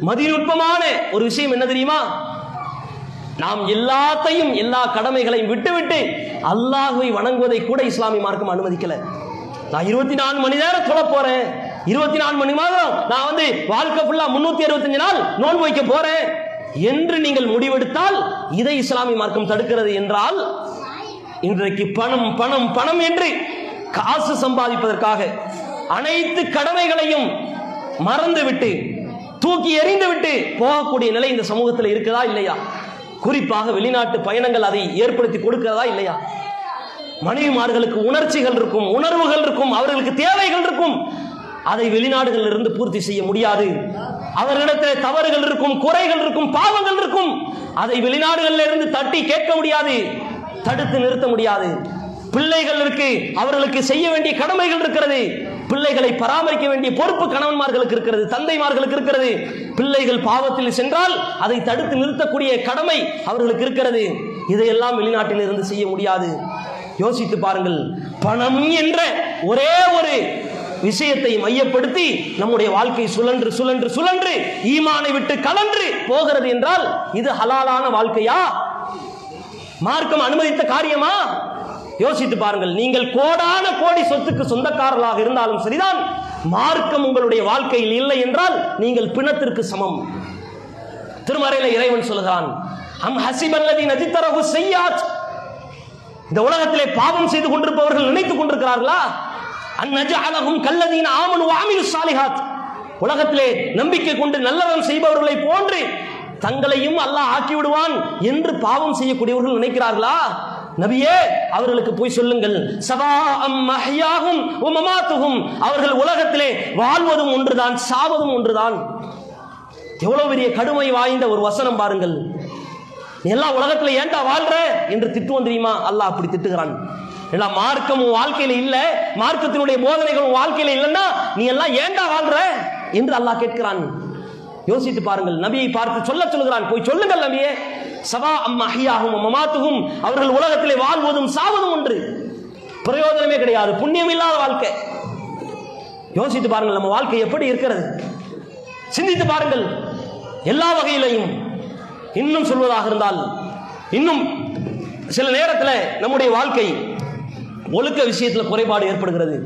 மதிநுட்பமான ஒரு விஷயம் என்ன தெரியுமா? நாம் எல்லாத்தையும் எல்லா கடமைகளையும் விட்டுவிட்டு அல்லாஹுவை வணங்குவதை கூட இஸ்லாமிய மார்க்கம் அனுமதிக்கல. நான் இருபத்தி நாலு மணி நேரம் தொட போறேன். இருபத்தி நாலு மணி மாதம் நான் வந்து வாழ்க்கை ஃபுல்லா முன்னூத்தி அறுபத்தஞ்சு நாள் நோன்பு வைக்க போறேன். என்று நீங்கள் முடிவெடுத்தால் இதை இஸ்லாமிய மார்க்கம் தடுக்கிறது என்றால் இன்றைக்கு பணம் பணம் பணம் என்று காசு சம்பாதிப்பதற்காக அனைத்து கடமைகளையும் மறந்துவிட்டு தூக்கி எறிந்துவிட்டு போகக்கூடிய நிலை இந்த சமூகத்தில் இருக்குதா இல்லையா? குறிப்பாக வெளிநாட்டு பயணங்கள் அதை ஏற்படுத்தி கொடுக்கிறதா இல்லையா? மனைவிமார்களுக்கு உணர்ச்சிகள் இருக்கும் உணர்வுகள் இருக்கும் அவர்களுக்கு தேவைகள் இருக்கும். அதை வெளிநாடுகளில் இருந்து பூர்த்தி செய்ய முடியாது. அவர்களிடத்தில் தவறுகள் இருக்கும் குறைகள் இருக்கும் பாவங்கள் இருக்கும். அதை வெளிநாடுகளில் இருந்து தட்டி கேட்க முடியாது தடுத்து நிறுத்த முடியாது. பிள்ளைகள் இருக்கு அவர்களுக்கு செய்ய வேண்டிய கடமைகள் இருக்கிறது. பிள்ளைகளை பராமரிக்க வேண்டிய பொறுப்பு கணவன்மார்களுக்கு இருக்கிறது தந்தைமார்களுக்கு இருக்கிறது. பிள்ளைகள் பாவத்தில் சென்றால் அதை தடுத்து நிறுத்தக்கூடிய கடமை அவர்களுக்கு இருக்கிறது. இதையெல்லாம் வெளிநாட்டில் இருந்து செய்ய முடியாது. யோசித்து பாருங்கள் பணம் என்ற ஒரே ஒரு விஷயத்தை மையப்படுத்தி நம்முடைய வாழ்க்கை சுழன்று சுழன்று சுழன்று ஈமானை விட்டு கலன்று போகிறது என்றால் இது ஹலாலான வாழ்க்கையா? மார்க்கம் அனுமதித்த காரியமா? யோசித்து பாருங்கள் நீங்கள் கோடான கோடி சொத்துக்கு சொந்தக்காரர்களாக இருந்தாலும் சரிதான் மார்க்கம் உங்களுடைய வாழ்க்கையில் இல்லை என்றால் நீங்கள் பிணத்திற்கு சமம். திருமறையில இறைவன் சொல்கிறான் அம் ஹசிபல்லதி நதித்தரகு செய்யாத் இந்த உலகத்திலே பாவம் செய்து கொண்டிருப்பவர்கள் நினைத்துக் கொண்டிருக்கிறார்களா? அந்நஜஅலஹும் கல்லதியின் ஆமனு ஆமிரு சாலிஹாத் உலகத்திலே நம்பிக்கை கொண்டு நல்லவன் செய்பவர்களை போன்று தங்களையும் அல்லாஹ் ஆக்கி விடுவான் என்று பாவம் செய்யக்கூடியவர்கள் நினைக்கிறார்களா? நபியே அவர்களுக்கு போய் சொல்லுங்கள். சவா அம் மஹ்யாஹும் அவர்கள் உலகத்திலே வாழ்வதும் ஒன்றுதான் சாவதும் ஒன்றுதான். எவ்வளவு பெரிய கடுமை வாய்ந்த ஒரு வசனம் பாருங்கள். நீ எல்லாம் உலகத்துல ஏன்டா வாழ்ற? என்று திட்டுவோம் தெரியுமா? அல்லாஹ் அப்படி திட்டுகிறான். எல்லாம் மார்க்கமும் வாழ்க்கையில இல்ல. மார்க்கத்தினுடைய போதனைகளும் வாழ்க்கையில இல்லைன்னா நீ எல்லாம் ஏன்டா வாழ்ற? என்று அல்லாஹ் கேட்கிறான். யோசித்து பாருங்கள். நபியை பார்த்து சொல்ல சொல்லுகிறான். போய் சொல்லுங்கள் நபியே. சவா அம் அஹியாகும் மமாத்துகும் அவர்கள் உலகத்திலே வாழ்வதும் சாவதும் ஒன்று. பிரயோஜனமே கிடையாது புண்ணியம் இல்லாத வாழ்க்கை. யோசித்து பாருங்கள் நம்ம வாழ்க்கை எப்படி இருக்கிறது? சிந்தித்து பாருங்கள் எல்லா வகையிலையும். இன்னும் சொல்வதாக இருந்தால் இன்னும் சில நேரத்தில் நம்முடைய வாழ்க்கை ஒழுக்க விஷயத்தில் குறைபாடு ஏற்படுகிறது.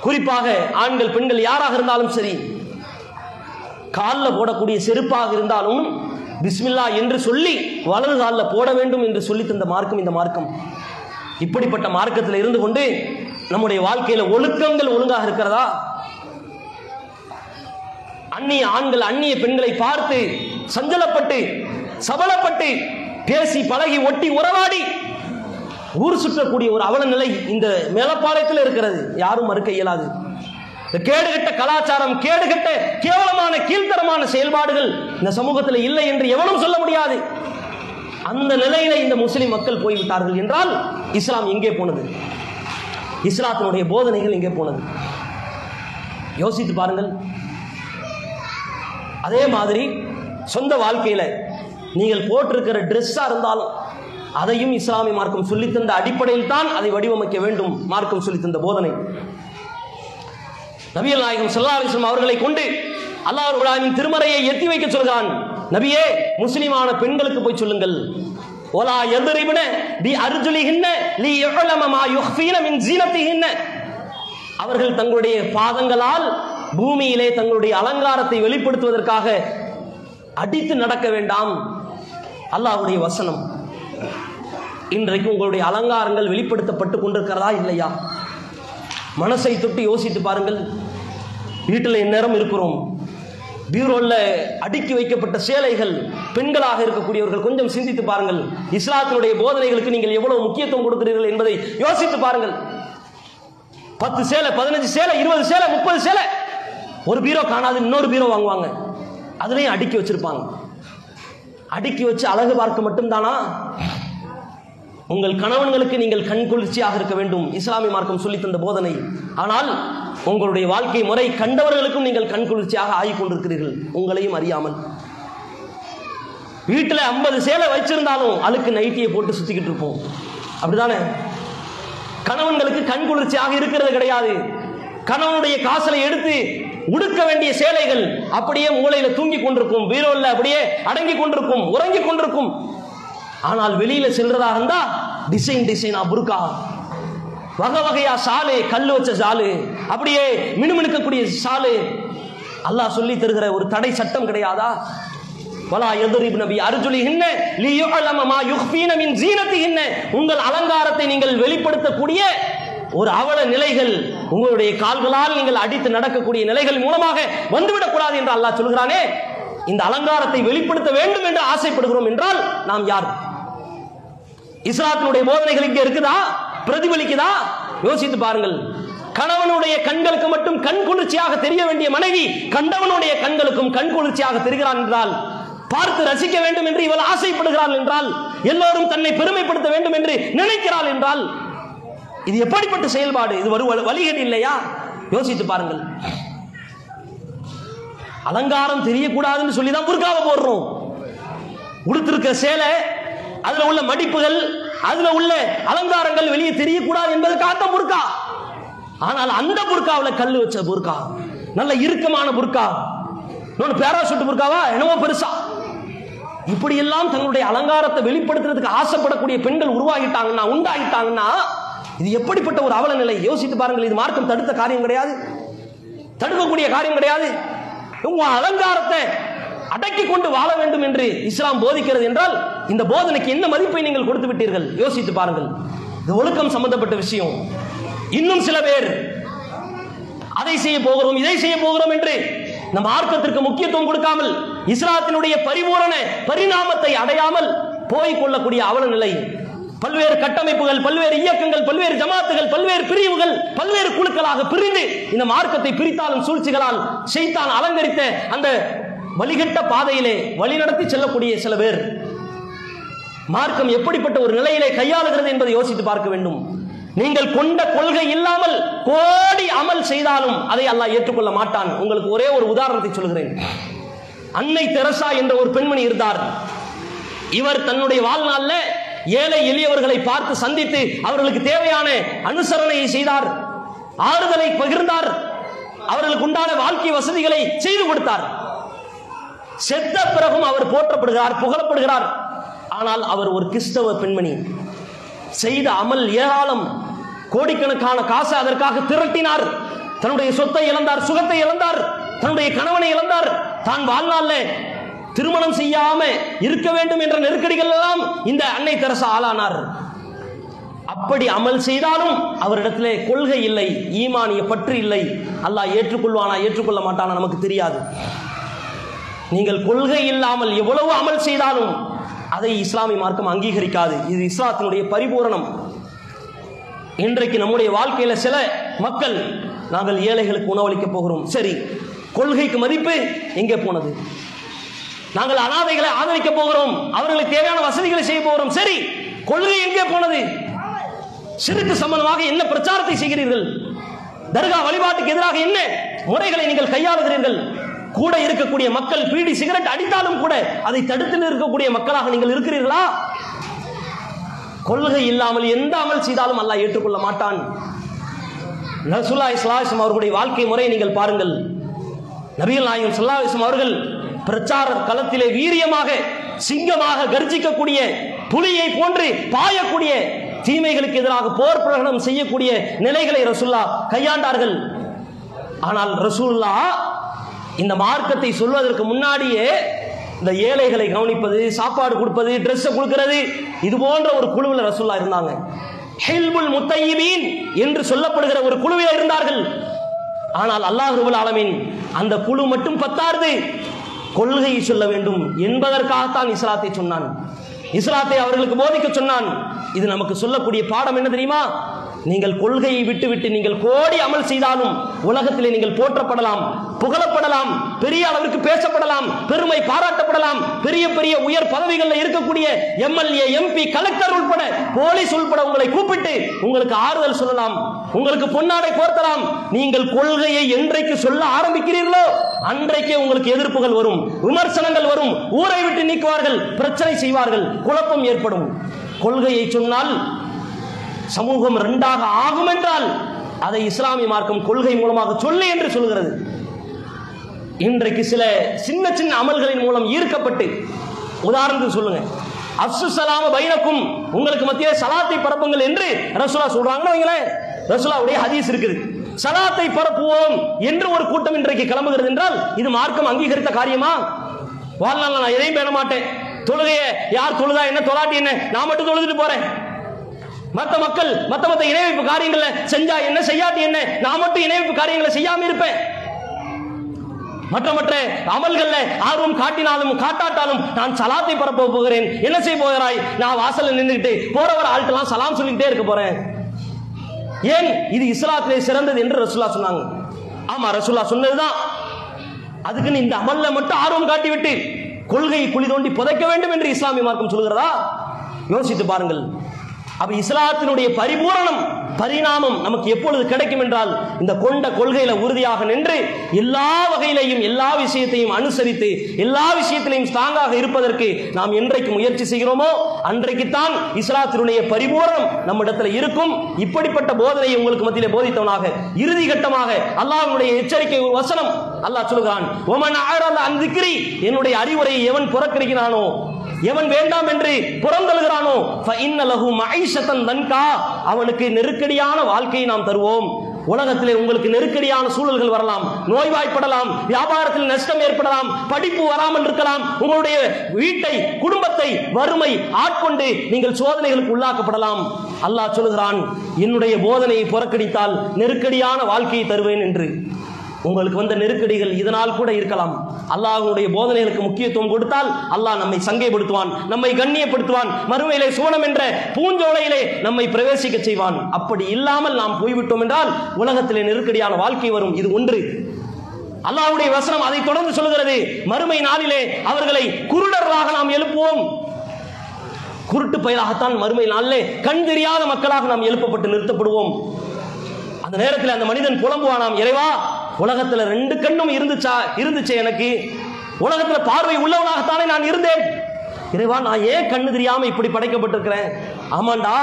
குறிப்பாக ஆண்கள் பெண்கள் யாராக இருந்தாலும் சரி காலில் போடக்கூடிய செருப்பாக இருந்தாலும் பிஸ்மில்லா என்று சொல்லி வலது காலில் போட வேண்டும் என்று சொல்லி தந்த மார்க்கம் இந்த மார்க்கம். இப்படிப்பட்ட மார்க்கத்தில் இருந்து கொண்டு நம்முடைய வாழ்க்கையில் ஒழுக்கங்கள் ஒழுங்காக இருக்கிறதா? அந்நிய ஆண்கள் அந்நிய பெண்களை பார்த்து சஞ்சலப்பட்டு சபலப்பட்டு பேசி பழகி ஒட்டி உறவாடி ஊர் சுற்றக்கூடிய ஒரு அவல நிலை இந்த மேலப்பாளையத்தில் இருக்கிறது. யாரும் மறுக்க இயலாது. இந்த கேடுகட்ட கலாச்சாரம் கேடுகட்ட கேவலமான கீழ்த்தரமான செயல்பாடுகள் இந்த சமூகத்தில் இல்லை என்று எவனும் சொல்ல முடியாது. அந்த நிலையில இந்த முஸ்லிம் மக்கள் போய்விட்டார்கள் என்றால் இஸ்லாம் எங்கே போனது? இஸ்லாத்தினுடைய போதனைகள் எங்கே போனது? யோசித்து பாருங்கள். அதே மாதிரி சொந்த வாழ்க்கையில் நீங்கள் போட்டிருக்கிற ட்ரெஸ்ஸாக இருந்தாலும் அதையும் இஸ்லாமிய மார்க்கம் சொல்லித்தந்த அடிப்படையில் தான் அதை வடிவமைக்க வேண்டும் மார்க்கம் சொல்லித்தந்த போதனை. நபியல் நாயகம் சல்லா அலைஹி அவர்களை கொண்டு அல்லாஹ் இப்ராஹிமின் திருமறையை எத்தி வைக்க சொல்கிறான். நபியே முஸ்லிமான பெண்களுக்கு போய் சொல்லுங்கள். ஒலா எதிரிபின தி அர்ஜுலிஹின்ன லி எவ்வளமமா யுஹ்ஃபீன மின் ஜீனத்திஹின்ன. அவர்கள் தங்களுடைய பாதங்களால் பூமியிலே தங்களுடைய அலங்காரத்தை வெளிப்படுத்துவதற்காக அடித்து நடக்க வேண்டாம். அல்லாஹ்வுடைய வசனம். இன்றைக்கு உங்களுடைய அலங்காரங்கள் வெளிப்படுத்தப்பட்டு கொண்டிருக்கிறதா இல்லையா? மனசை தொட்டு யோசித்து பாருங்கள். வீட்டில் இந்நேரம் இருக்கிறோம். பீரோவில் அடுக்கி வைக்கப்பட்ட சேலைகள் பெண்களாக இருக்கக்கூடியவர்கள் கொஞ்சம் சிந்தித்து பாருங்கள். இஸ்லாத்தினுடைய போதனைகளுக்கு நீங்கள் எவ்வளவு முக்கியத்துவம் கொடுக்கிறீர்கள் என்பதை யோசித்து பாருங்கள். பத்து சேலை பதினஞ்சு சேலை இருபது சேலை முப்பது சேலை. ஒரு பீரோ காணாது இன்னொரு பீரோ வாங்குவாங்க. அதுலேயும் அடுக்கி வச்சிருப்பாங்க. அடுக்கி வச்சு அழகு பார்க்க மட்டும்தானா? உங்கள் கணவன்களுக்கு நீங்கள் கண் குளிர்ச்சியாக இருக்க வேண்டும். இஸ்லாமிய மார்க்கம் சொல்லி தந்த போதனை. ஆனால் உங்களுடைய வாழ்க்கை முறை கண்டவர்களுக்கும் நீங்கள் கண்குளிர்ச்சியாக ஆகிக்கொண்டிருக்கிறீர்கள். உங்களையும் அறியாமல். வீட்டில் ஐம்பது சேலை வச்சிருந்தாலும் அழுக்கு நைட்டியை போட்டு சுத்திக்கிட்டு இருப்போம். அப்படிதானே கணவன்களுக்கு கண் குளிர்ச்சியாக இருக்கிறது கிடையாது. கணவனுடைய காசலை எடுத்து உடுக்க வேண்டிய சேலைகள் அப்படியே மூளையில தூங்கி கொண்டிருக்கும். பீரோல்ல அப்படியே அடங்கி கொண்டிருக்கும் உறங்கிக் கொண்டிருக்கும். ஆனால் வெளியில செல்றதா இருந்தா டிசைன் டிசைனா புருக்கா. வகை வகையா சாலு கல் வச்ச சாலு. அப்படியே மினுமினுக்கக்கூடிய சாலு. அல்லாஹ் சொல்லி தருகிற ஒரு தடை சட்டம் கிடையாதா? வலா எதிரிப் நபி அர்ஜுலிஹின்ன லியுஅலம அலமமா யுக்ஃபீன மின் ஜீனத்திஹின்ன உங்கள் அலங்காரத்தை நீங்கள் வெளிப்படுத்தக்கூடிய ஒரு அவல நிலைகள் உங்களுடைய கால்களால் நீங்கள் அடித்து நடக்கக்கூடிய நிலைகள் மூலமாக வந்துவிடக்கூடாது என்று அல்லாஹ் சொல்கிறானே. இந்த அலங்காரத்தை வெளிப்படுத்த வேண்டும் என்று ஆசைப்படுகிறோம் என்றால் நாம் யார்? இஸ்லாத்தினுடைய போதனைகள் இங்கே இருக்குதா? பிரதிபலிக்குதா? யோசித்து பாருங்கள். கணவனுடைய கண்களுக்கு மட்டும் கண் குளிர்ச்சியாக தெரிய வேண்டிய மனைவி கண்டவனுடைய கண்களுக்கும் கண் குளிர்ச்சியாக தெரிகிறான் என்றால் பார்த்து ரசிக்க வேண்டும் என்று இவள் ஆசைப்படுகிறாள் என்றால் எல்லோரும் தன்னை பெருமைப்படுத்த வேண்டும் என்று நினைக்கிறாள் என்றால் இது எப்படிப்பட்ட செயல்பாடு? இது ஒரு வழிகள் வழிகேடு இல்லையா? யோசித்து பாருங்கள். அலங்காரம் தெரியக்கூடாதுன்னு சொல்லி தான் புர்காவை போடுறோம். உடுத்திருக்கிற சேலை அதுல உள்ள மடிப்புகள் அதுல உள்ள அலங்காரங்கள் வெளியே தெரியக்கூடாது என்பதற்காகத்தான் புர்கா. ஆனால் அந்த புர்காவில் கல் வச்ச புர்கா. நல்ல இறுக்கமான புர்கா. இன்னொன்று பேராசூட் புர்காவா? என்னவோ பெருசா. இப்படி எல்லாம் தங்களுடைய அலங்காரத்தை வெளிப்படுத்துறதுக்கு ஆசைப்படக்கூடிய பெண்கள் உருவாகிட்டாங்கன்னா உண்டாகிட்டாங்கன்னா இது எப்படிப்பட்ட ஒரு அவல நிலை யோசித்து பாருங்கள் இது மார்க்கம் தடுத்த காரியம் கிடையாது. தடுக்கக்கூடிய காரியம் கிடையாது. உங்க அலங்காரத்தை அடக்கி கொண்டு வாழ வேண்டும் என்று இஸ்லாம் போதிக்கிறது என்றால் இந்த போதனைக்கு எந்த மதிப்பை நீங்கள் கொடுத்து விட்டீர்கள்? யோசித்து பாருங்கள். இது ஒழுக்கம் சம்பந்தப்பட்ட விஷயம். இன்னும் சில பேர் அதை செய்ய போகிறோம் இதை செய்ய போகிறோம் என்று நம் மார்க்கத்திற்கு முக்கியத்துவம் கொடுக்காமல் இஸ்லாத்தினுடைய பரிபூரண பரிணாமத்தை அடையாமல் போய் கொள்ளக்கூடிய அவல நிலை பல்வேறு கட்டமைப்புகள் பல்வேறு இயக்கங்கள் பல்வேறு ஜமாத்துகள் பல்வேறு பிரிவுகள் பல்வேறு குழுக்களாக பிரிந்து இந்த மார்க்கத்தை பிரித்தாலும் சூழ்ச்சிகளால் செய்தான் அலங்கரித்த அந்த வழிகட்ட பாதையிலே வழிநடத்தி செல்லக்கூடிய சில பேர். மார்க்கம் எப்படிப்பட்ட ஒரு நிலையிலே கையாளுகிறது என்பதை யோசித்து பார்க்க வேண்டும். நீங்கள் கொண்ட கொள்கை இல்லாமல் கோடி அமல் செய்தாலும் அதை அல்லாஹ் ஏற்றுக்கொள்ள மாட்டான். உங்களுக்கு ஒரே ஒரு உதாரணத்தை சொல்கிறேன். அன்னை தெரசா என்ற ஒரு பெண்மணி இருந்தார். இவர் தன்னுடைய வாழ்நாளில் ஏழை எளியவர்களை பார்த்து சந்தித்து அவர்களுக்கு தேவையான அனுசரணையை செய்தார். ஆறுதலை பகிர்ந்தார். அவர்களுக்கு உண்டான வாழ்க்கை வசதிகளை செய்து கொடுத்தார். செத்த பிறகும் அவர் போற்றப்படுகிறார் புகழப்படுகிறார். ஆனால் அவர் ஒரு கிறிஸ்தவ பெண்மணி. செய்த அமல் ஏராளம். கோடிக்கணக்கான காசு அதற்காக திரட்டினார். தன்னுடைய சொத்தை இழந்தார் சுகத்தை இழந்தார். தன்னுடைய கணவனை இழந்தார். தான் வாழ்நாள்ல திருமணம் செய்யாம இருக்க வேண்டும் என்ற நெருக்கடிகள் எல்லாம் இந்த அன்னை தெரசா ஆளானார். அப்படி அமல் செய்தாலும் அவரிடத்திலே கொள்கை இல்லை ஈமானிய பற்று இல்லை. அல்லாஹ் ஏற்றுக்கொள்வானா ஏற்றுக்கொள்ள மாட்டானா நமக்கு தெரியாது. நீங்கள் கொள்கை இல்லாமல் எவ்வளவு அமல் செய்தாலும் அதை இஸ்லாமிய மார்க்கம் அங்கீகரிக்காது. இது இஸ்லாத்தினுடைய பரிபூரணம். இன்றைக்கு நம்முடைய வாழ்க்கையில் சில மக்கள் நாங்கள் ஏழைகளுக்கு உணவளிக்க போகிறோம். சரி கொள்கைக்கு மதிப்பு எங்கே போனது? நாங்கள் அனாதைகளை ஆதரிக்க போகிறோம். அவர்களுக்கு தேவையான வசதிகளை செய்ய போகிறோம். சரி கொள்கை எங்கே போனது? சிறுக்கு சம்பந்தமாக என்ன பிரச்சாரத்தை செய்கிறீர்கள்? தர்கா வழிபாட்டுக்கு எதிராக என்ன முறைகளை நீங்கள் கையாளுகிறீர்கள்? கூட இருக்கக்கூடிய மக்கள் பீடி சிகரெட் அடித்தாலும் கூட அதை தடுத்து நிற்கக்கூடிய மக்களாக நீங்கள் இருக்கிறீர்களா? கொள்கை இல்லாமல் எந்த அமல் செய்தாலும் அல்லாஹ் ஏற்றுக்கொள்ள மாட்டான். நசுல்லா இஸ்லாஸ்லம் அவர்களுடைய வாழ்க்கை முறையை நீங்கள் பாருங்கள். நபிகள் நாயகம் சல்லாஹம் அவர்கள் பிரச்சார களத்திலே வீரியமாக சிங்கமாக கர்ஜிக்கக்கூடிய புலியை போன்று பாயக்கூடிய தீமைகளுக்கு எதிராக போர் பிரகடனம் செய்யக்கூடிய நிலைகளை ரசுல்லா கையாண்டார்கள். ஆனால் ரசூல்லா இந்த மார்க்கத்தை சொல்வதற்கு முன்னாடியே இந்த ஏழைகளை கவனிப்பது சாப்பாடு கொடுப்பது ட்ரெஸ் கொடுக்கிறது இது போன்ற ஒரு குழுவில் ரசுல்லா இருந்தாங்க. ஹில்புல் முத்தையிபீன் என்று சொல்லப்படுகிற ஒரு குழுவில் இருந்தார்கள். ஆனால் அல்லாஹ் ரபுல் ஆலமீன் அந்த குழு மட்டும் பத்தாறுது கொள்கையை சொல்ல வேண்டும் என்பதற்காகத்தான் இஸ்லாத்தை சொன்னான். இஸ்லாத்தை அவர்களுக்கு போதிக்க சொன்னான். இது நமக்கு சொல்லக்கூடிய பாடம் என்ன தெரியுமா? நீங்கள் கொள்கையை விட்டுவிட்டு நீங்கள் கோடி அமல் செய்தாலும் உலகத்திலே நீங்கள் போற்றப்படலாம் புகழப்படலாம் பெரிய அளவிற்கு பேசப்படலாம் பெருமை பாராட்டப்படலாம். பெரிய பெரிய உயர் பதவிகளில் இருக்கக்கூடிய எம்எல்ஏ எம்பி கலெக்டர் உட்பட போலீஸ் உள்பட உங்களை கூப்பிட்டு உங்களுக்கு ஆறுதல் சொல்லலாம் உங்களுக்கு பொன்னாடை போர்த்தலாம். நீங்கள் கொள்கையை என்றைக்கு சொல்ல ஆரம்பிக்கிறீர்களோ அன்றைக்கே உங்களுக்கு எதிர்ப்புகள் வரும் விமர்சனங்கள் வரும். ஊரை விட்டு நீக்குவார்கள் பிரச்சனை செய்வார்கள் குழப்பம் ஏற்படும். கொள்கையை சொன்னால் சமூகம் ரெண்டாக ஆகும் என்றால் அதை இஸ்லாமிய மார்க்கம் கொள்கை மூலமாக சொல்லு என்று சொல்கிறது இன்றைக்கு சில சின்ன சின்ன அமல்களின் மூலம் ஈர்க்கப்பட்டு உதாரணத்துக்கு சொல்லுங்க. அப்சு சலாம பைனக்கும் உங்களுக்கு மத்திய சலாத்தை பரப்புங்கள் என்று ரசுலா சொல்றாங்கன்னு வைங்களேன். ரசுலாவுடைய ஹதீஸ் இருக்குது. சலாத்தை பரப்புவோம் என்று ஒரு கூட்டம் இன்றைக்கு கிளம்புகிறது என்றால் இது மார்க்கம் அங்கீகரித்த காரியமா? வாழ்நாள் நான் எதையும் பேண மாட்டேன். தொழுகைய யார் தொழுதா என்ன? தொலாட்டி என்ன? நான் மட்டும் தொழுதுட்டு போறேன். மத்த மக்கள் மத்த மத்த இணைப்பு காரியங்களை செஞ்சா என்ன செய்யாட்டி என்ன? நான் மட்டும் இணைப்பு காரியங்களை செய்யாம இருப்பேன். மற்ற மற்ற அமல்கள்ல ஆர்வம் காட்டினாலும் காட்டாட்டாலும் நான் சலாத்தை பரப்ப போகிறேன். என்ன செய்ய போகிறாய்? நான் வாசல்ல நின்றுகிட்டு போறவர் ஆள்கிட்டலாம் சலாம் சொல்லிக்கிட்டே இருக்க போறேன். ஏன்? இது இஸ்லாத்திலே சிறந்தது என்று ரசுல்லா சொன்னாங்க. ஆமா ரசுல்லா சொன்னதுதான். அதுக்குன்னு இந்த அமல்ல மட்டும் ஆர்வம் காட்டிவிட்டு கொள்கையை குழி தோண்டி புதைக்க வேண்டும் என்று இஸ்லாமிய மார்க்கம் சொல்கிறதா யோசித்து பாருங்கள். அப்ப இஸ்லாத்தினுடைய பரிபூரணம் பரிணாமம் நமக்கு எப்பொழுது கிடைக்கும் என்றால் இந்த கொண்ட கொள்கையில உறுதியாக நின்று எல்லா வகையிலையும் எல்லா விஷயத்தையும் அனுசரித்து எல்லா விஷயத்திலையும் ஸ்ட்ராங்காக இருப்பதற்கு நாம் என்றைக்கு முயற்சி செய்கிறோமோ அன்றைக்குத்தான் இஸ்லாத்தினுடைய பரிபூரணம் நம்மிடத்தில் இருக்கும். இப்படிப்பட்ட போதனையை உங்களுக்கு மத்தியிலே போதித்தவனாக இறுதி கட்டமாக அல்லாஹனுடைய எச்சரிக்கை ஒரு வசனம் அல்லாஹ் சொல்கிறான் என்னுடைய அறிவுரையை எவன் புறக்கணிக்கிறானோ எவன் வேண்டாம் என்று புறந்தழுகிறானோ இன்னலகு மகிஷத்தன் தன்கா. அவனுக்கு நெருக்கடியான வாழ்க்கையை நாம் தருவோம். உலகத்திலே உங்களுக்கு நெருக்கடியான சூழல்கள் வரலாம். நோய்வாய்ப்படலாம். வியாபாரத்தில் நஷ்டம் ஏற்படலாம். படிப்பு வராமல் இருக்கலாம். உங்களுடைய வீட்டை குடும்பத்தை வறுமை ஆட்கொண்டு நீங்கள் சோதனைகளுக்கு உள்ளாக்கப்படலாம். அல்லாஹ் சொல்கிறான் என்னுடைய போதனையை புறக்கணித்தால் நெருக்கடியான வாழ்க்கையை தருவேன் என்று. உங்களுக்கு வந்த நெருக்கடிகள் இதனால் கூட இருக்கலாம். அல்லாஹனுடைய போதனைகளுக்கு முக்கியத்துவம் கொடுத்தால் அல்லாஹ் நம்மை சங்கைப்படுத்துவான் நம்மை கண்ணியப்படுத்துவான் மறுமையிலே சுவனம் என்ற பூஞ்சோலையிலே நம்மை பிரவேசிக்க செய்வான். அப்படி இல்லாமல் நாம் போய்விட்டோம் என்றால் உலகத்திலே நெருக்கடியான வாழ்க்கை வரும். இது ஒன்று. அல்லாஹ்வுடைய வசனம் அதை தொடர்ந்து சொல்கிறது மறுமை நாளிலே அவர்களை குருடர்களாக நாம் எழுப்புவோம். குருட்டு பயலாகத்தான் மறுமை நாளிலே கண் தெரியாத மக்களாக நாம் எழுப்பப்பட்டு நிறுத்தப்படுவோம். அந்த நேரத்தில் அந்த மனிதன் புலம்புவானாம் இறைவா உலகத்துல ரெண்டு கண்ணும் இருந்துச்சா? இருந்துச்சு எனக்கு. உலகத்துல பார்வை உள்ளவனாகத்தானே நான் இருந்தேன். இறைவா நான் ஏன் கண்ணு தெரியாம இப்படி படைக்கப்பட்டிருக்கிறேன்? ஆமாண்டா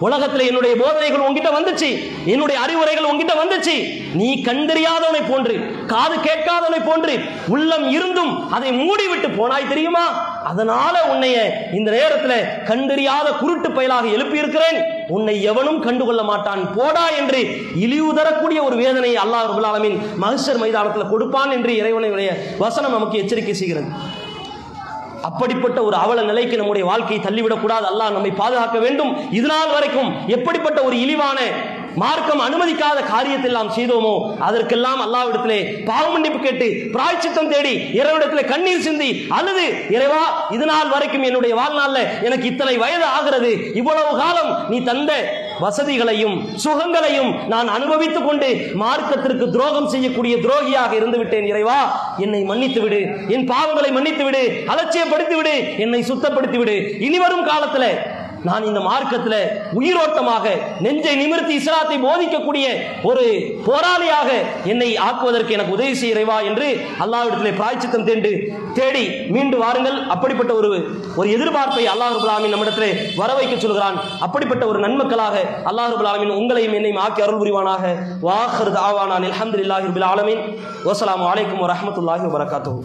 உலகத்துல என்னுடைய போதனைகள் உங்ககிட்ட வந்துச்சு. என்னுடைய அறிவுரைகள் உங்ககிட்ட வந்துச்சு. நீ கண்டறியாதவனை போன்று காது கேட்காதவனை போன்று உள்ளம் இருந்தும் அதை மூடிவிட்டு போனாய் தெரியுமா? அதனால உன்னைய இந்த நேரத்துல கண்டறியாத குருட்டு பயலாக எழுப்பியிருக்கிறேன். உன்னை எவனும் கண்டுகொள்ள மாட்டான். போடா என்று இழிவுதரக்கூடிய ஒரு வேதனை அல்லாஹ் ரபுல் மகசர் மைதானத்தில் கொடுப்பான் என்று இறைவனுடைய வசனம் நமக்கு எச்சரிக்கை செய்கிறது. அப்படிப்பட்ட ஒரு அவல நிலைக்கு நம்முடைய வாழ்க்கையை தள்ளிவிடக்கூடாது. அல்லாஹ் நம்மை பாதுகாக்க வேண்டும். இதுநாள் வரைக்கும் எப்படிப்பட்ட ஒரு இழிவான மார்க்கம் அனுமதிக்காத காரியத்தை நாம் செய்தோமோ அதற்கெல்லாம் அல்லாவிடத்திலே பாவமன்னிப்பு கேட்டு பிராய்ச்சித்தம் தேடி இறைவிடத்திலே கண்ணீர் சிந்தி அல்லது இறைவா இதனால் வரைக்கும் என்னுடைய வாழ்நாளில் எனக்கு இத்தனை வயது ஆகிறது இவ்வளவு காலம் நீ தந்த வசதிகளையும் சுகங்களையும் நான் அனுபவித்துக் கொண்டு மார்க்கத்திற்கு துரோகம் செய்யக்கூடிய துரோகியாக இருந்து விட்டேன் இறைவா. என்னை மன்னித்து விடு என் பாவங்களை மன்னித்து விடு அலட்சியப்படுத்தி விடு என்னை சுத்தப்படுத்தி விடு இனி வரும் காலத்துல நான் இந்த மார்க்கத்தில் உயிரோட்டமாக நெஞ்சை நிமிர்த்தி இஸ்லாத்தை போதிக்கக்கூடிய ஒரு போராளியாக என்னை ஆக்குவதற்கு எனக்கு உதவி செய்கிறவா என்று அல்லாஹ்விடத்திலே பிராய்ச்சித்தம் தேண்டு தேடி மீண்டு வாருங்கள். அப்படிப்பட்ட ஒரு ஒரு எதிர்பார்ப்பை அல்லாஹ் ரபுல் ஆலமீன் நம்மிடத்திலே வர வைக்க சொல்கிறான். அப்படிப்பட்ட ஒரு நன்மக்களாக அல்லாஹ் ரபுல் உங்களையும் என்னையும் ஆக்கி அருள் புரிவானாக. வாஹர் தாவானான் அலமது இல்லாஹிபில் ஆலமின். வசலாம் வலைக்கம் வரமத்துல்லாஹி வபரகாத்துஹு.